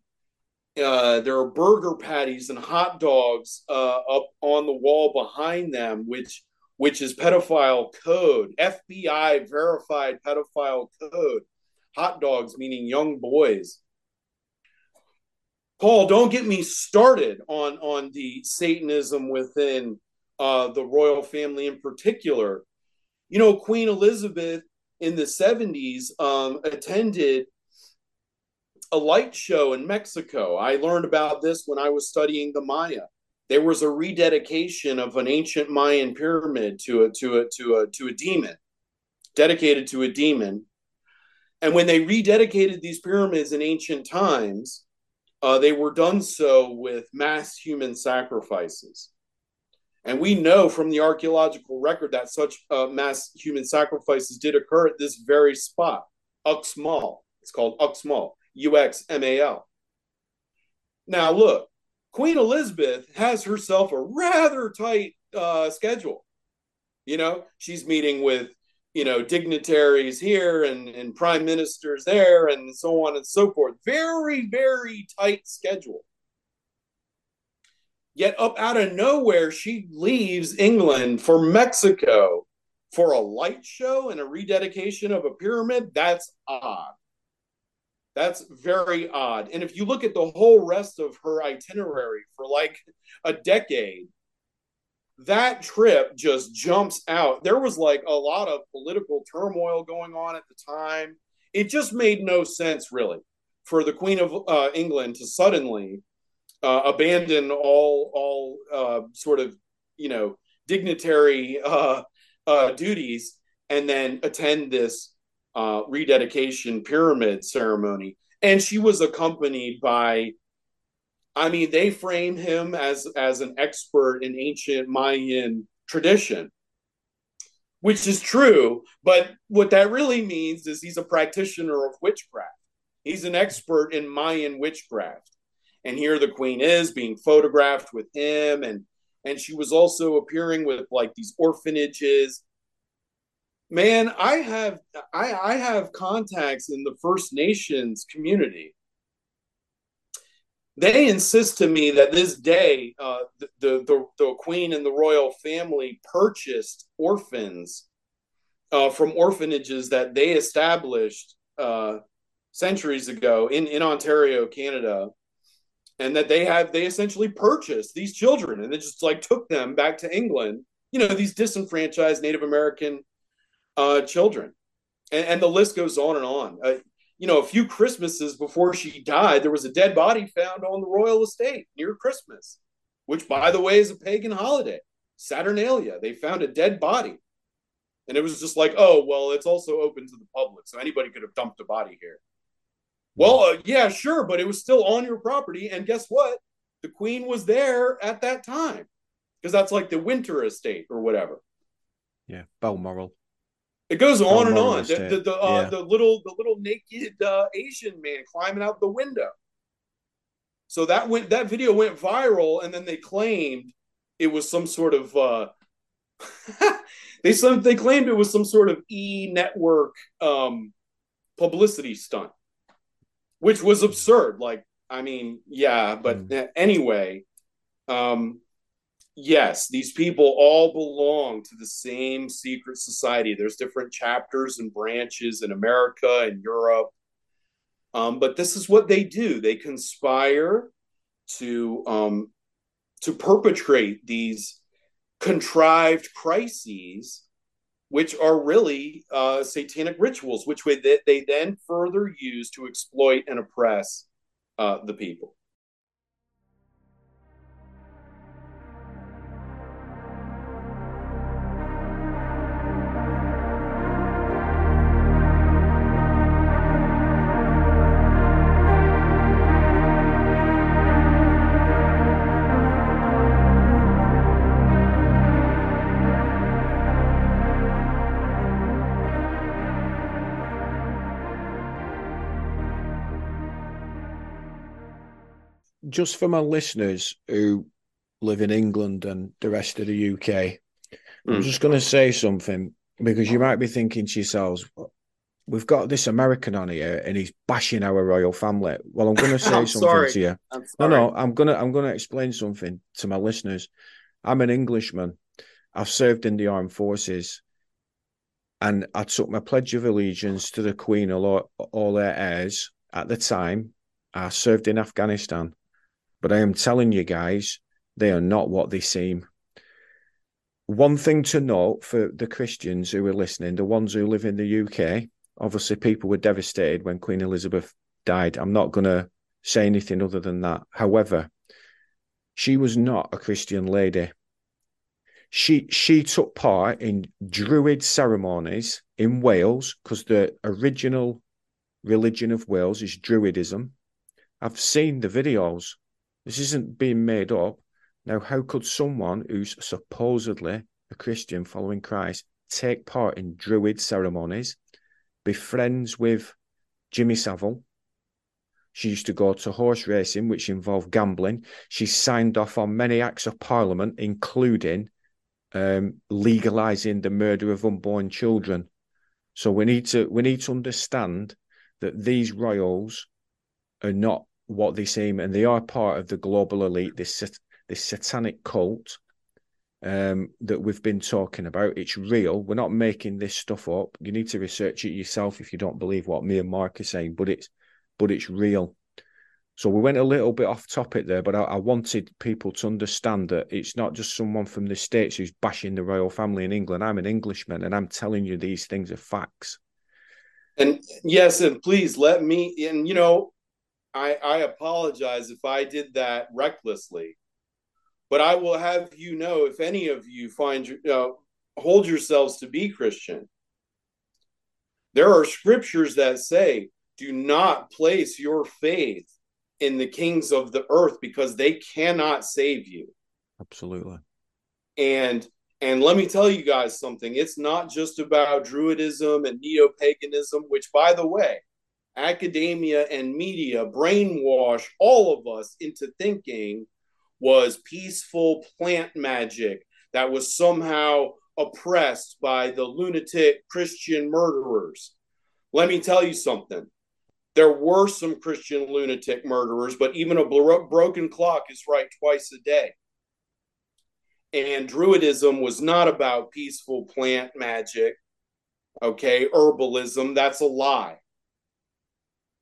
uh, there are burger patties and hot dogs uh, up on the wall behind them, which which is pedophile code, FBI verified pedophile code. Hot dogs meaning young boys. Paul, don't get me started on on the Satanism within uh, the royal family in particular. You know, Queen Elizabeth in the 70s um, attended a light show in Mexico. I learned about this when I was studying the Maya. There was a rededication of an ancient Mayan pyramid to a to a to a to a demon, dedicated to a demon. And when they rededicated these pyramids in ancient times, uh, they were done so with mass human sacrifices. And we know from the archaeological record that such uh, mass human sacrifices did occur at this very spot, Uxmal. It's called Uxmal, U X M A L. Now, look, Queen Elizabeth has herself a rather tight uh, schedule. You know, she's meeting with, you know, dignitaries here and, and prime ministers there and so on and so forth. Very, very tight schedule. Yet up out of nowhere, she leaves England for Mexico for a light show and a rededication of a pyramid. That's odd. That's very odd. And if you look at the whole rest of her itinerary for like a decade, that trip just jumps out. There was like a lot of political turmoil going on at the time. It just made no sense, really, for the Queen of uh, England to suddenly uh, abandon all all uh, sort of you know dignitary uh, uh, duties and then attend this uh, rededication pyramid ceremony. And she was accompanied by, I mean, they frame him as as an expert in ancient Mayan tradition, which is true. But what that really means is he's a practitioner of witchcraft. He's an expert in Mayan witchcraft. And here the queen is being photographed with him and and she was also appearing with like these orphanages man i have i i have contacts in the first nations community they insist to me that this day uh, the, the, the queen and the royal family purchased orphans uh, from orphanages that they established uh, centuries ago in, in ontario canada and that they have they essentially purchased these children and they just like took them back to england you know these disenfranchised native american uh, children, and, and, the list goes on and on. You know, a few Christmases before she died, there was a dead body found on the royal estate near Christmas, which, by the way, is a pagan holiday. Saturnalia. They found a dead body, and it was just like, oh, well, it's also open to the public, so anybody could have dumped a body here. Well, uh, yeah, sure, but it was still on your property, and guess what? The queen was there at that time because that's like the winter estate or whatever. Yeah, Balmoral. It goes on and on. The the, the, uh, yeah. the, little the little naked uh, Asian man climbing out the window. So that went that video went viral, and then they claimed it was some sort of uh, they some they claimed it was some sort of e network um, publicity stunt, which was absurd. Like, I mean, yeah, but mm. anyway, um, yes, these people all belong to the same secret society. There's different chapters and branches in America and Europe. Um, but this is what they do. They conspire to um, to perpetrate these contrived crises, which are really uh, satanic rituals, which they, they then further use to exploit and oppress uh, the people. Just for my listeners who live in England and the rest of the UK, mm. I'm just going to say something because you might be thinking to yourselves, we've got this American on here and he's bashing our royal family. Well, I'm going to say something sorry. to you. No, no, I'm going to I'm going to explain something to my listeners. I'm an Englishman. I've served in the armed forces, and I took my pledge of allegiance to the Queen, all, all her heirs at the time. I served in Afghanistan. But I am telling you guys, they are not what they seem. One thing to note for the Christians who are listening, the ones who live in the UK, obviously people were devastated when Queen Elizabeth died. I'm not going to say anything other than that. However, she was not a Christian lady. She she took part in Druid ceremonies in Wales because the original religion of Wales is Druidism. I've seen the videos. This isn't being made up. Now, how could someone who's supposedly a Christian following Christ take part in Druid ceremonies, be friends with Jimmy Savile? She used to go to horse racing, which involved gambling. She signed off on many acts of parliament, including um, legalizing the murder of unborn children. So we need to we need to understand that these royals are not what they seem, and they are part of the global elite, this this satanic cult um, that we've been talking about. It's real. We're not making this stuff up. You need to research it yourself if you don't believe what me and Mark are saying. But it's but it's real. So we went a little bit off topic there, but I, I, wanted people to understand that it's not just someone from the States who's bashing the royal family in England. I'm an Englishman and I'm telling you these things are facts. And yes, and please let me, and you know, I, I apologize if I did that recklessly, but I will have you know if any of you find, uh, hold yourselves to be Christian, there are scriptures that say, do not place your faith in the kings of the earth because they cannot save you. Absolutely. And and let me tell you guys something. It's not just about druidism and neo-paganism, which by the way, academia and media brainwash all of us into thinking was peaceful plant magic that was somehow oppressed by the lunatic Christian murderers. Let me tell you something. There were some Christian lunatic murderers, but even a bro- broken clock is right twice a day. And Druidism was not about peaceful plant magic, okay, herbalism. That's a lie.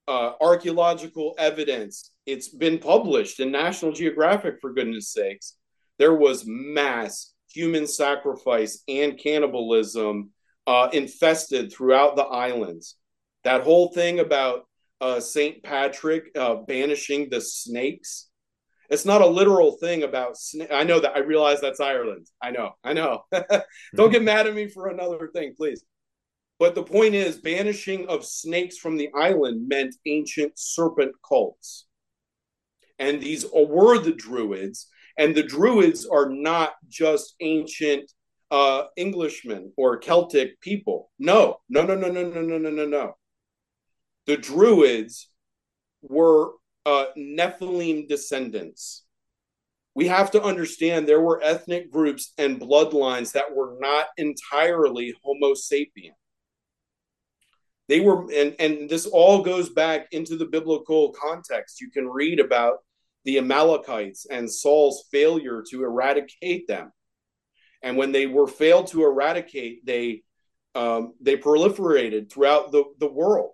Uh, archaeological evidence, it's been published in National Geographic, for goodness sakes. There was mass human sacrifice and cannibalism uh, infested throughout the islands. That whole thing about uh, Saint Patrick uh, banishing the snakes. It's not a literal thing about. Sna- I know that. I realize that's Ireland. I know. I know. Don't get mad at me for another thing, please. But the point is, banishing of snakes from the island meant ancient serpent cults. And these were the Druids. And the Druids are not just ancient uh, Englishmen or Celtic people. No, no, no, no, no, no, no, no, no, no the Druids were uh, Nephilim descendants. We have to understand there were ethnic groups and bloodlines that were not entirely Homo sapien. They were, and, and this all goes back into the biblical context. You can read about the Amalekites and Saul's failure to eradicate them. And when they were failed to eradicate, they um, they proliferated throughout the, the world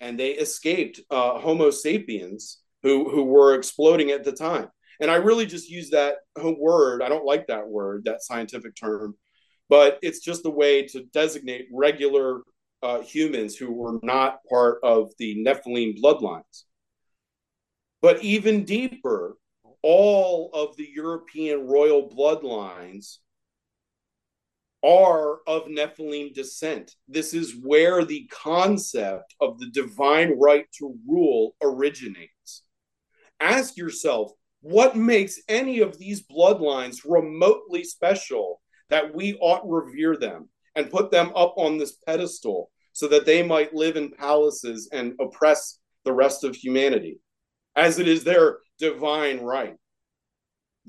and they escaped uh, Homo sapiens who who were exploding at the time. And I really just use that word. I don't like that word, that scientific term, but it's just a way to designate regular uh, humans who were not part of the Nephilim bloodlines. But even deeper, all of the European royal bloodlines are of Nephilim descent. This is where the concept of the divine right to rule originates. Ask yourself, what makes any of these bloodlines remotely special that we ought revere them and put them up on this pedestal so that they might live in palaces and oppress the rest of humanity, as it is their divine right?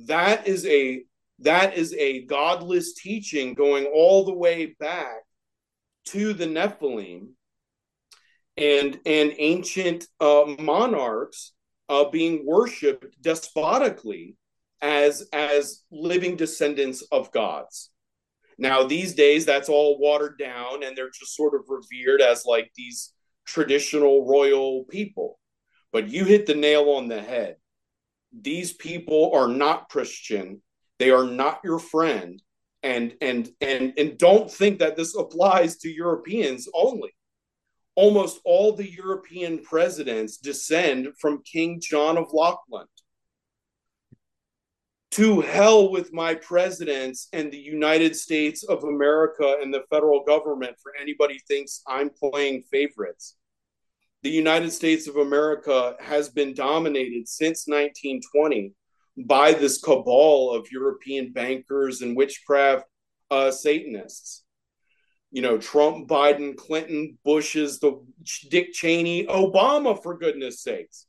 That is a that is a godless teaching going all the way back to the Nephilim and and ancient uh, monarchs uh, being worshipped despotically as as living descendants of gods. Now these days that's all watered down and they're just sort of revered as like these traditional royal people. But you hit the nail on the head. These people are not Christian they are not your friend. And and and and don't think that this applies to Europeans only. Almost all the European presidents descend from King John of Lackland. To hell with my presidents and the United States of America and the federal government for anybody thinks I'm playing favorites. The United States of America has been dominated since 1920 by this cabal of European bankers and witchcraft uh, Satanists. You know, Trump, Biden, Clinton, Bush's, the Dick Cheney, Obama, for goodness sakes.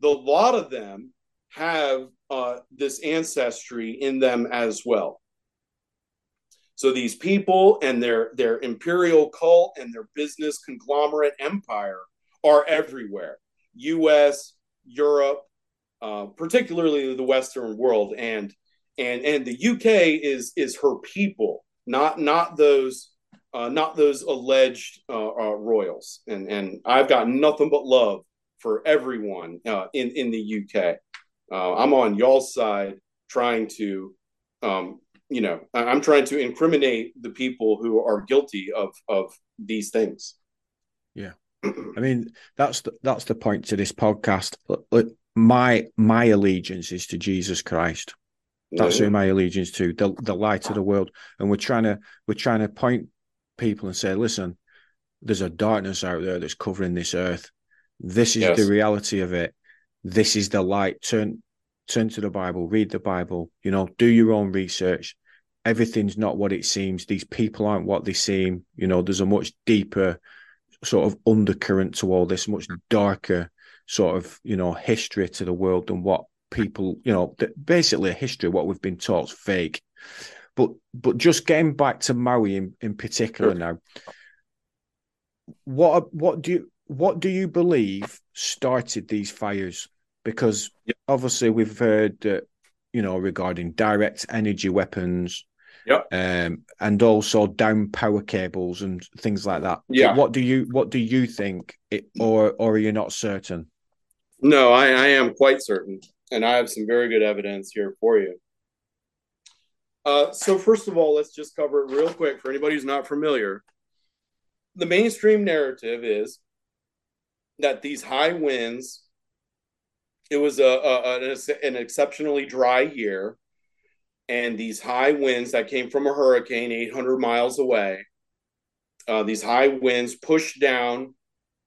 The lot of them have uh, this ancestry in them as well. So these people and their their imperial cult and their business conglomerate empire are everywhere. U.S., Europe, uh, particularly the Western world, and and and the UK is is her people, not not those uh, not those alleged uh, uh, royals. And and I've got nothing but love for everyone uh, in in the UK. Uh, I'm on y'all's side, trying to, um, you know, I'm trying to incriminate the people who are guilty of of these things. Yeah, I mean that's the, that's the point to this podcast. My my allegiance is to Jesus Christ. That's who my allegiance to the the light of the world, and we're trying to we're trying to point people and say, listen, there's a darkness out there that's covering this earth. This is yes. the reality of it. This is the light. Turn turn to the Bible, read the Bible, you know, do your own research. Everything's not what it seems. These people aren't what they seem. You know, there's a much deeper sort of undercurrent to all this, much darker sort of, you know, history to the world than what people, you know, basically a history, what we've been taught is fake. But but just getting back to Maui in, in particular now, what what do you what do you believe started these fires? Because yep. obviously we've heard that you know regarding direct energy weapons, yep. um, and also down power cables and things like that. Yeah. What do you what do you think, it, or or are you not certain? No, I, I am quite certain, and I have some very good evidence here for you. Uh, so first of all, let's just cover it real quick for anybody who's not familiar. The mainstream narrative is that these high winds, it was a, a, an exceptionally dry year, and these high winds that came from a hurricane 800 miles away, uh, these high winds pushed down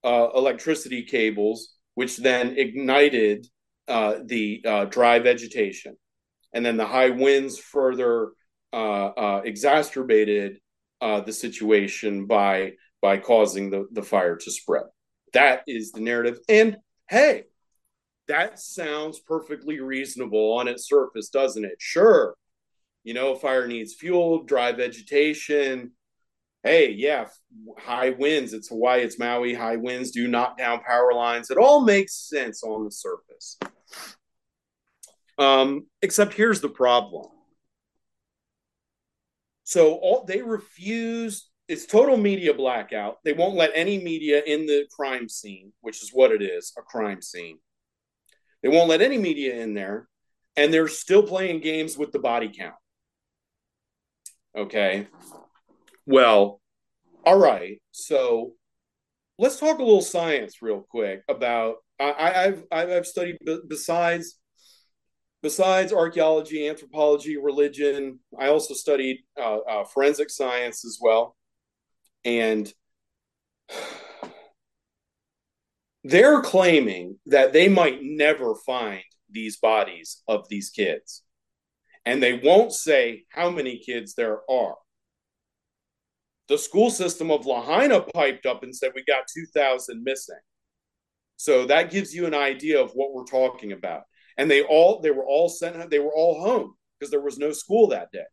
uh, electricity cables, which then ignited uh, the uh, dry vegetation and then the high winds further uh, uh, exacerbated the situation by by causing the, the fire to spread. That is the narrative. And hey, that sounds perfectly reasonable on its surface, doesn't it? Sure. You know, fire needs fuel, dry vegetation. Hey, yeah, high winds. It's Hawaii, it's Maui. High winds do knock down power lines. It all makes sense on the surface. Um, except here's the problem. So all they refuse it's total media blackout. They won't let any media in the crime scene, which is what it is, a crime scene. They won't let any media in there, and they're still playing games with the body count. Okay. Well, all right. So let's talk a little science real quick about I, have I've studied besides besides archaeology, anthropology, religion, I also studied uh, uh, forensic science as well. And they're claiming that they might never find these bodies of these kids. And they won't say how many kids there are. The school system of Lahaina piped up and said, We got 2,000 missing. So that gives you an idea of what we're talking about and they all they were all sent they were all home because there was no school that day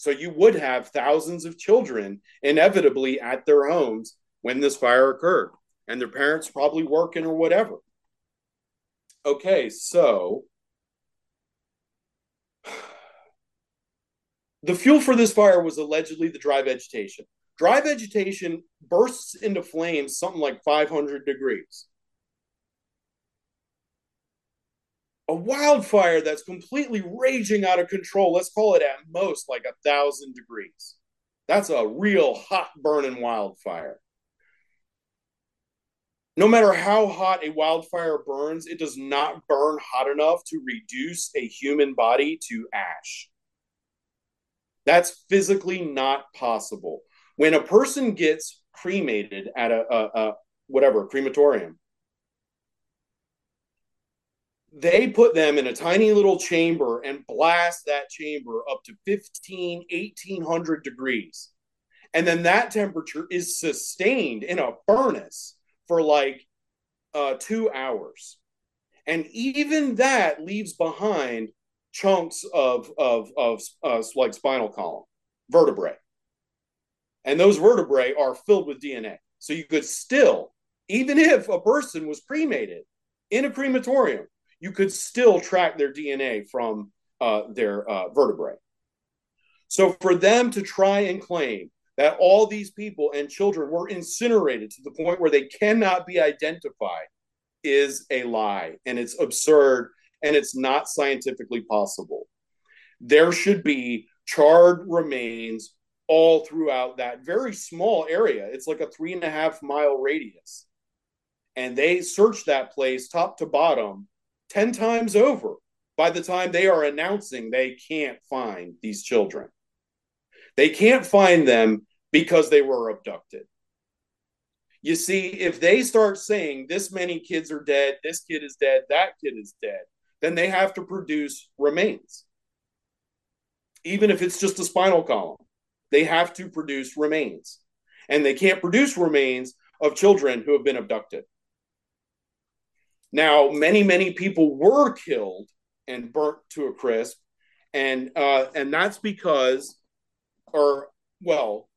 so you would have thousands of children inevitably at their homes when this fire occurred and their parents probably working or whatever. Okay so the fuel for this fire was allegedly the dry vegetation. Dry vegetation bursts into flames something like 500 degrees a wildfire that's completely raging out of control. Let's call it at most like a thousand degrees. That's a real hot burning wildfire. No matter how hot a wildfire burns, it does not burn hot enough to reduce a human body to ash. That's physically not possible. When a person gets cremated at a, a, a whatever crematorium, they put them in a tiny little chamber and blast that chamber up to 15 1800 degrees and then that temperature is sustained in a furnace for like uh, two hours and even that leaves behind chunks of of of uh, like spinal column vertebrae. And those vertebrae are filled with DNA. So you could still, even if a person was cremated in a crematorium, you could still track their DNA from uh, their uh, vertebrae. So for them to try and claim that all these people and children were incinerated to the point where they cannot be identified is a lie and it's absurd and it's not scientifically possible. There should be charred remains all throughout that very small area. It's like a three and a half mile radius. And they searched that place top to bottom 10 times over by the time they are announcing they can't find these children. They can't find them because they were abducted. You see, if they start saying this many kids are dead, this kid is dead, that kid is dead, then they have to produce remains. Even if it's just a spinal column, they have to produce remains. And they can't produce remains of children who have been abducted. Now, many, many people were killed and burnt to a crisp, and uh, and that's because, or well,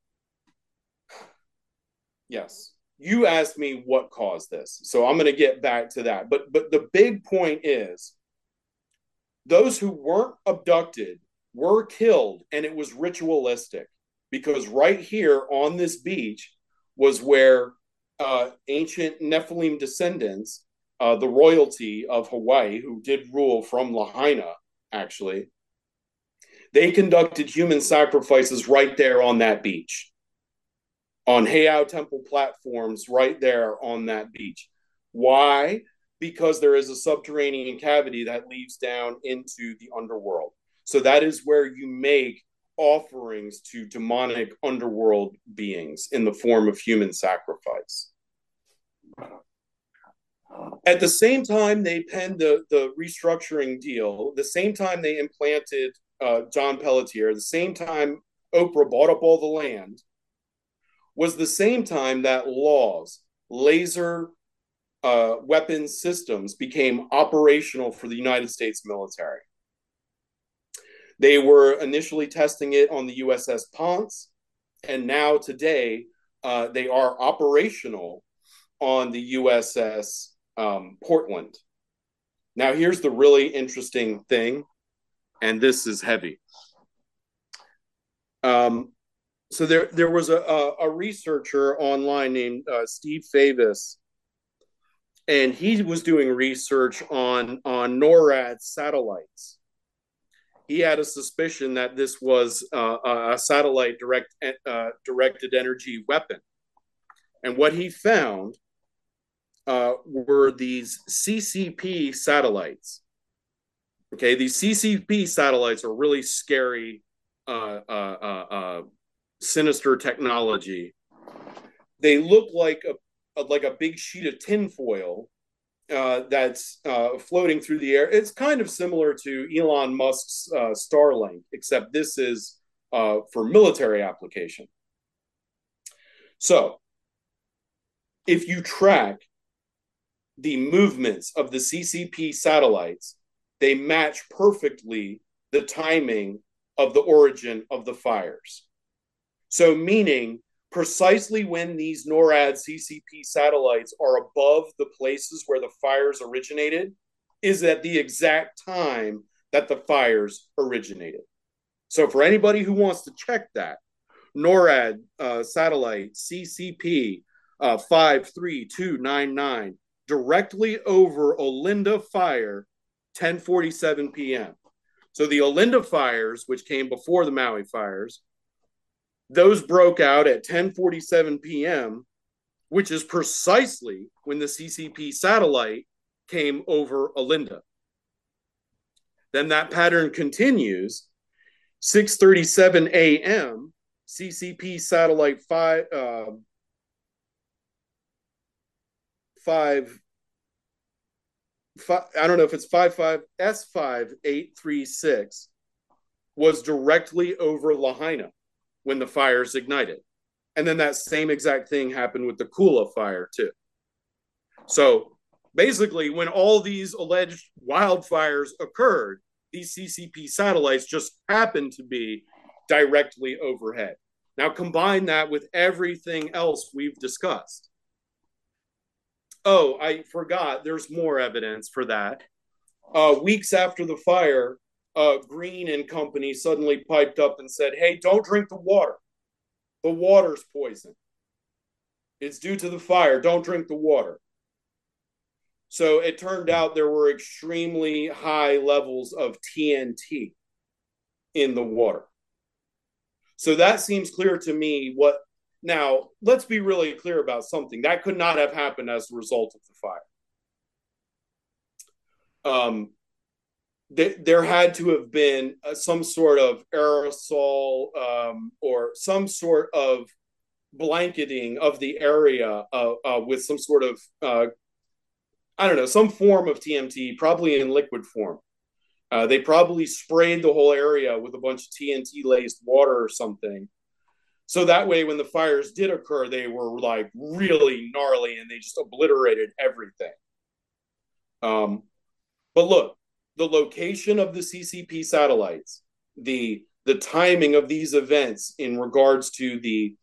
yes, you asked me what caused this, so I'm going to get back to that. But but the big point is, those who weren't abducted were killed, and it was ritualistic because right here on this beach was where uh, ancient Nephilim descendants uh, the royalty of Hawaii, who did rule from Lahaina, actually, they conducted human sacrifices right there on that beach, on Heiau Temple platforms right there on that beach. Why? Because there is a subterranean cavity that leads down into the underworld. So that is where you make offerings to demonic underworld beings in the form of human sacrifice. At the same time, they penned the, the restructuring deal, the same time they implanted uh, John Pelletier, the same time Oprah bought up all the land, was the same time that laws, laser uh, weapon systems became operational for the United States military. They were initially testing it on the USS Ponce, and now today uh, they are operational on the USS um, Portland. Now, here's the really interesting thing, and this is heavy. Um, so there, there was a, a, a researcher online named uh, Steve Favis, and he was doing research on on NORAD satellites. He had a suspicion that this was uh, a satellite direct uh, directed energy weapon, and what he found uh, were these CCP satellites. Okay, these CCP satellites are really scary, uh, uh, uh, uh, sinister technology. They look like a, like a big sheet of tinfoil uh, that's uh, floating through the air. It's kind of similar to Elon Musk's uh, Starlink, except this is uh, for military application. So, if you track the movements of the CCP satellites, they match perfectly the timing of the origin of the fires. So, meaning precisely when these NORAD CCP satellites are above the places where the fires originated, is at the exact time that the fires originated. So, for anybody who wants to check that, NORAD uh, satellite CCP uh, 53299 directly over Olinda Fire, 10:47 p.m. So the Olinda fires, which came before the Maui fires, those broke out at 10:47 p.m., which is precisely when the CCP satellite came over Olinda. Then that pattern continues. 6:37 a.m. CCP satellite five. Uh, five, five I don't know if it's five five S five eight three six was directly over Lahaina when the fires ignited. And then that same exact thing happened with the Kula fire too. So basically, when all these alleged wildfires occurred, these CCP satellites just happened to be directly overhead. Now, combine that with everything else we've discussed. Oh, I forgot. There's more evidence for that. Uh, weeks after the fire, uh, Green and company suddenly piped up and said, Hey, don't drink the water. The water's poison. It's due to the fire. Don't drink the water. So it turned out there were extremely high levels of TNT in the water. So that seems clear to me what now let's be really clear about something that could not have happened as a result of the fire. Um, th- there had to have been uh, some sort of aerosol um, or some sort of blanketing of the area uh, uh, with some sort of uh, I don't know some form of TNT, probably in liquid form. Uh, they probably sprayed the whole area with a bunch of TNT laced water or something. So that way, when the fires did occur, they were like really gnarly and they just obliterated everything. Um, but look, the location of the CCP satellites, the the timing of these events in regards to the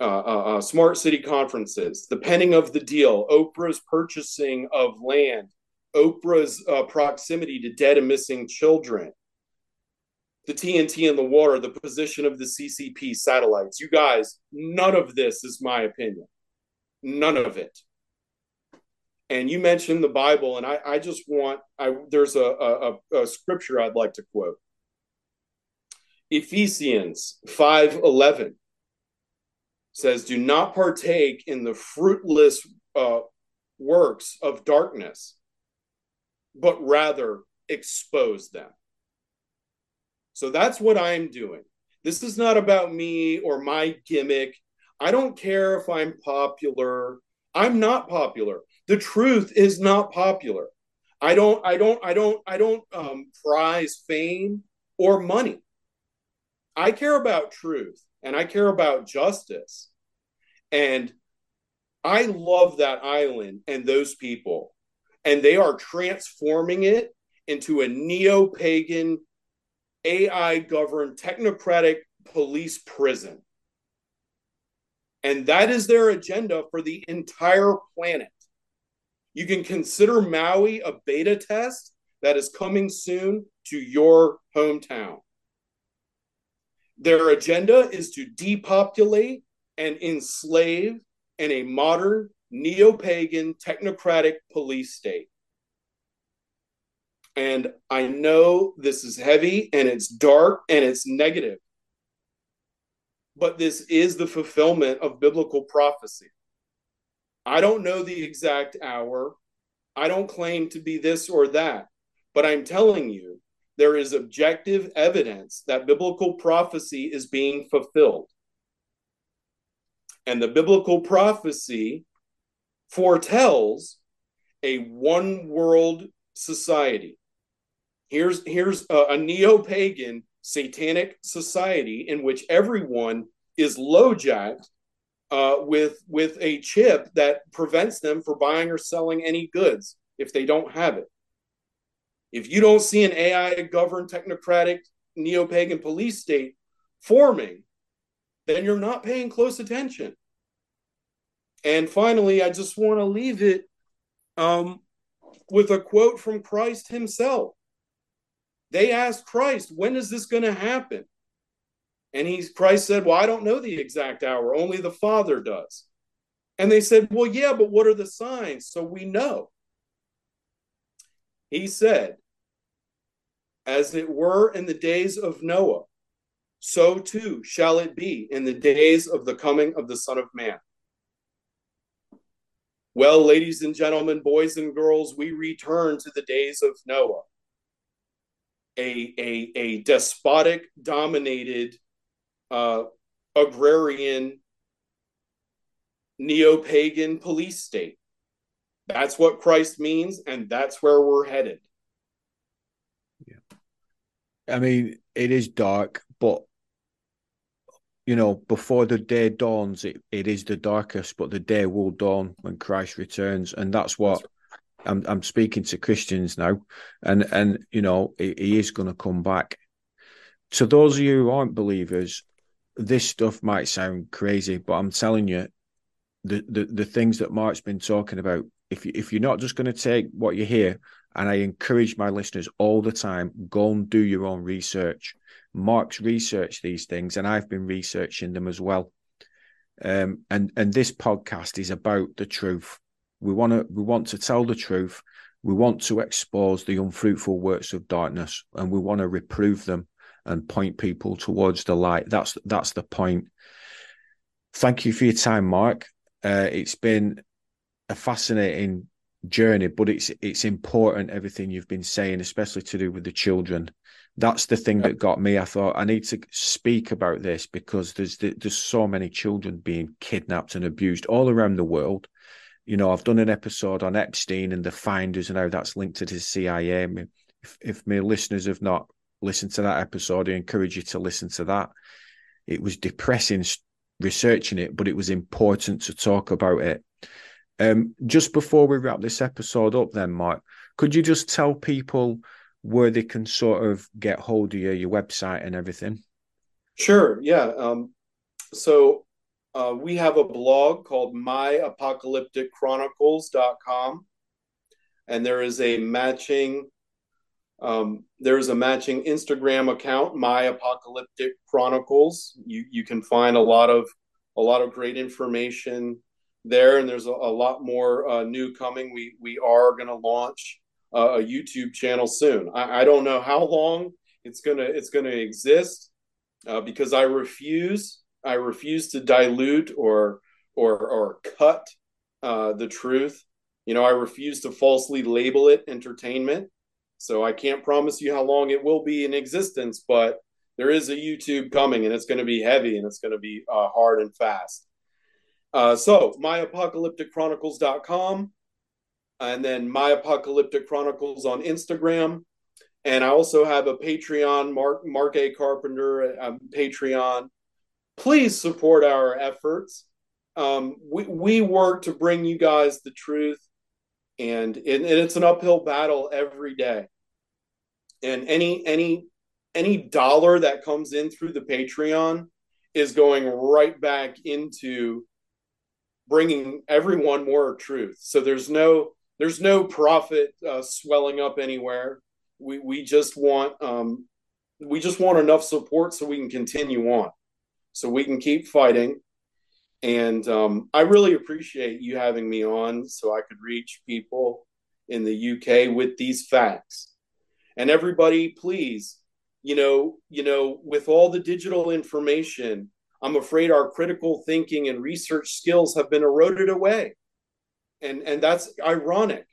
uh, uh, uh, smart city conferences, the penning of the deal, Oprah's purchasing of land, Oprah's uh, proximity to dead and missing children, the TNT in the water, the position of the CCP satellites. You guys, none of this is my opinion. None of it. And you mentioned the Bible, and I, I just want I there's a, a, a scripture I'd like to quote. Ephesians 5:11 says, "Do not partake in the fruitless uh, works of darkness, but rather expose them." So that's what I'm doing. This is not about me or my gimmick. I don't care if I'm popular. I'm not popular. The truth is not popular. I don't I don't I don't I don't um, prize fame or money. I care about truth and I care about justice. And I love that island and those people. And they are transforming it into a neo pagan AI governed technocratic police prison. And that is their agenda for the entire planet. You can consider Maui a beta test that is coming soon to your hometown. Their agenda is to depopulate and enslave in a modern neo pagan technocratic police state. And I know this is heavy and it's dark and it's negative. But this is the fulfillment of biblical prophecy. I don't know the exact hour. I don't claim to be this or that. But I'm telling you, there is objective evidence that biblical prophecy is being fulfilled. And the biblical prophecy foretells a one world society Here's here's a, a neo-pagan satanic society in which everyone is low-jacked uh, with with a chip that prevents them from buying or selling any goods if they don't have it. If you don't see an AI governed technocratic neo-pagan police state forming, then you're not paying close attention. And finally, I just want to leave it um, with a quote from Christ himself. They asked Christ, when is this going to happen? And he Christ said, Well, I don't know the exact hour, only the Father does. And they said, Well, yeah, but what are the signs? So we know. He said, As it were in the days of Noah, so too shall it be in the days of the coming of the Son of Man. Well, ladies and gentlemen, boys and girls, we return to the days of Noah a a, a despotic dominated uh, agrarian neo-pagan police state. That's what christ means and that's where we're headed. Yeah. I mean it is dark but you know before the day dawns it, it is the darkest but the day will dawn when christ returns and that's what I'm I'm speaking to Christians now, and and you know he, he is going to come back. to those of you who aren't believers, this stuff might sound crazy, but I'm telling you, the the, the things that Mark's been talking about, if you, if you're not just going to take what you hear, and I encourage my listeners all the time, go and do your own research. Mark's researched these things, and I've been researching them as well. Um, and and this podcast is about the truth. We want to we want to tell the truth. We want to expose the unfruitful works of darkness, and we want to reprove them and point people towards the light. That's that's the point. Thank you for your time, Mark. Uh, it's been a fascinating journey, but it's it's important everything you've been saying, especially to do with the children. That's the thing that got me. I thought I need to speak about this because there's there's so many children being kidnapped and abused all around the world. You know, I've done an episode on Epstein and the finders and how that's linked to the CIA. If, if my listeners have not listened to that episode, I encourage you to listen to that. It was depressing researching it, but it was important to talk about it. Um, just before we wrap this episode up, then, Mike, could you just tell people where they can sort of get hold of you, your website, and everything? Sure. Yeah. Um, so uh, we have a blog called myapocalypticchronicles.com, and there is a matching um, there is a matching Instagram account, My Apocalyptic Chronicles. You you can find a lot of a lot of great information there, and there's a, a lot more uh, new coming. We we are going to launch uh, a YouTube channel soon. I, I, don't know how long it's gonna it's gonna exist uh, because I refuse I refuse to dilute or or or cut uh, the truth. You know, I refuse to falsely label it entertainment. So I can't promise you how long it will be in existence, but there is a YouTube coming, and it's going to be heavy and it's going to be uh, hard and fast. Uh, so myapocalypticchronicles.com and then My Apocalyptic Chronicles on Instagram. And I also have a Patreon, Mark Mark A. Carpenter um, Patreon. Please support our efforts. Um, we we work to bring you guys the truth, and, and and it's an uphill battle every day. And any any any dollar that comes in through the Patreon is going right back into bringing everyone more truth. So there's no there's no profit uh, swelling up anywhere. We we just want um, we just want enough support so we can continue on, so we can keep fighting. And um, I really appreciate you having me on, so I could reach people in the UK with these facts. And everybody, please, you know, you know, with all the digital information, I'm afraid our critical thinking and research skills have been eroded away and and that's ironic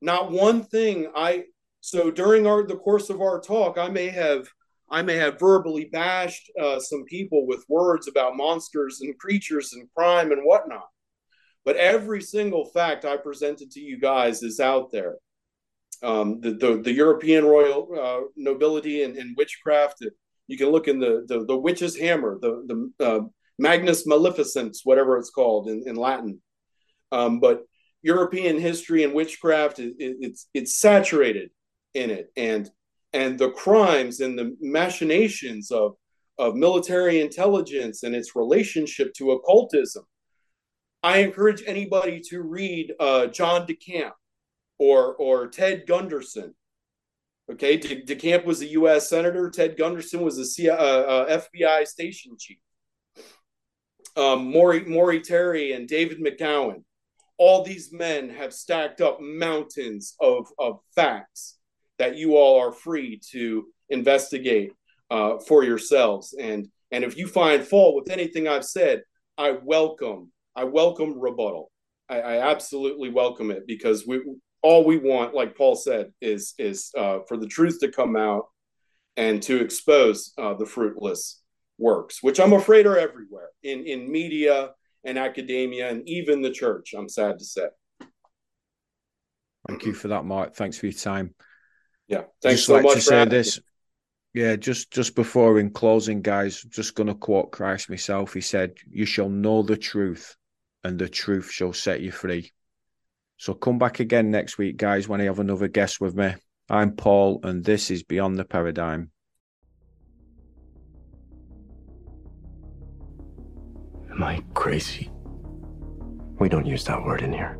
not one thing i so during our the course of our talk i may have i may have verbally bashed uh, some people with words about monsters and creatures and crime and whatnot. But every single fact i presented to you guys is out there. Um, the, the, the european royal uh, nobility and, and, witchcraft you can look in the the, the witch's hammer the the uh, magnus maleficens whatever it's called in, in latin. Um, but European history and witchcraft it, it's it's saturated in it, and and the crimes and the machinations of of military intelligence and its relationship to occultism. I encourage anybody to read uh, John DeCamp or or Ted Gunderson. Okay, De- DeCamp was a U.S. senator. Ted Gunderson was a uh, uh, FBI station chief. Um, Maury, Maury Terry and David McGowan all these men have stacked up mountains of, of facts that you all are free to investigate uh, for yourselves. And and if you find fault with anything I've said, I welcome I welcome rebuttal. I, I absolutely welcome it because we all we want, like Paul said, is is uh, for the truth to come out and to expose uh, the fruitless works, which I'm afraid are everywhere in in media and academia and even the church, I'm sad to say. Thank you for that, Mark. Thanks for your time. Yeah, thanks just so like much to say this. Yeah, just just before in closing, guys, just gonna quote Christ myself. He said, "You shall know the truth, and the truth shall set you free." So come back again next week, guys, when I have another guest with me. I'm Paul, and this is Beyond the Paradigm. Am I crazy? We don't use that word in here.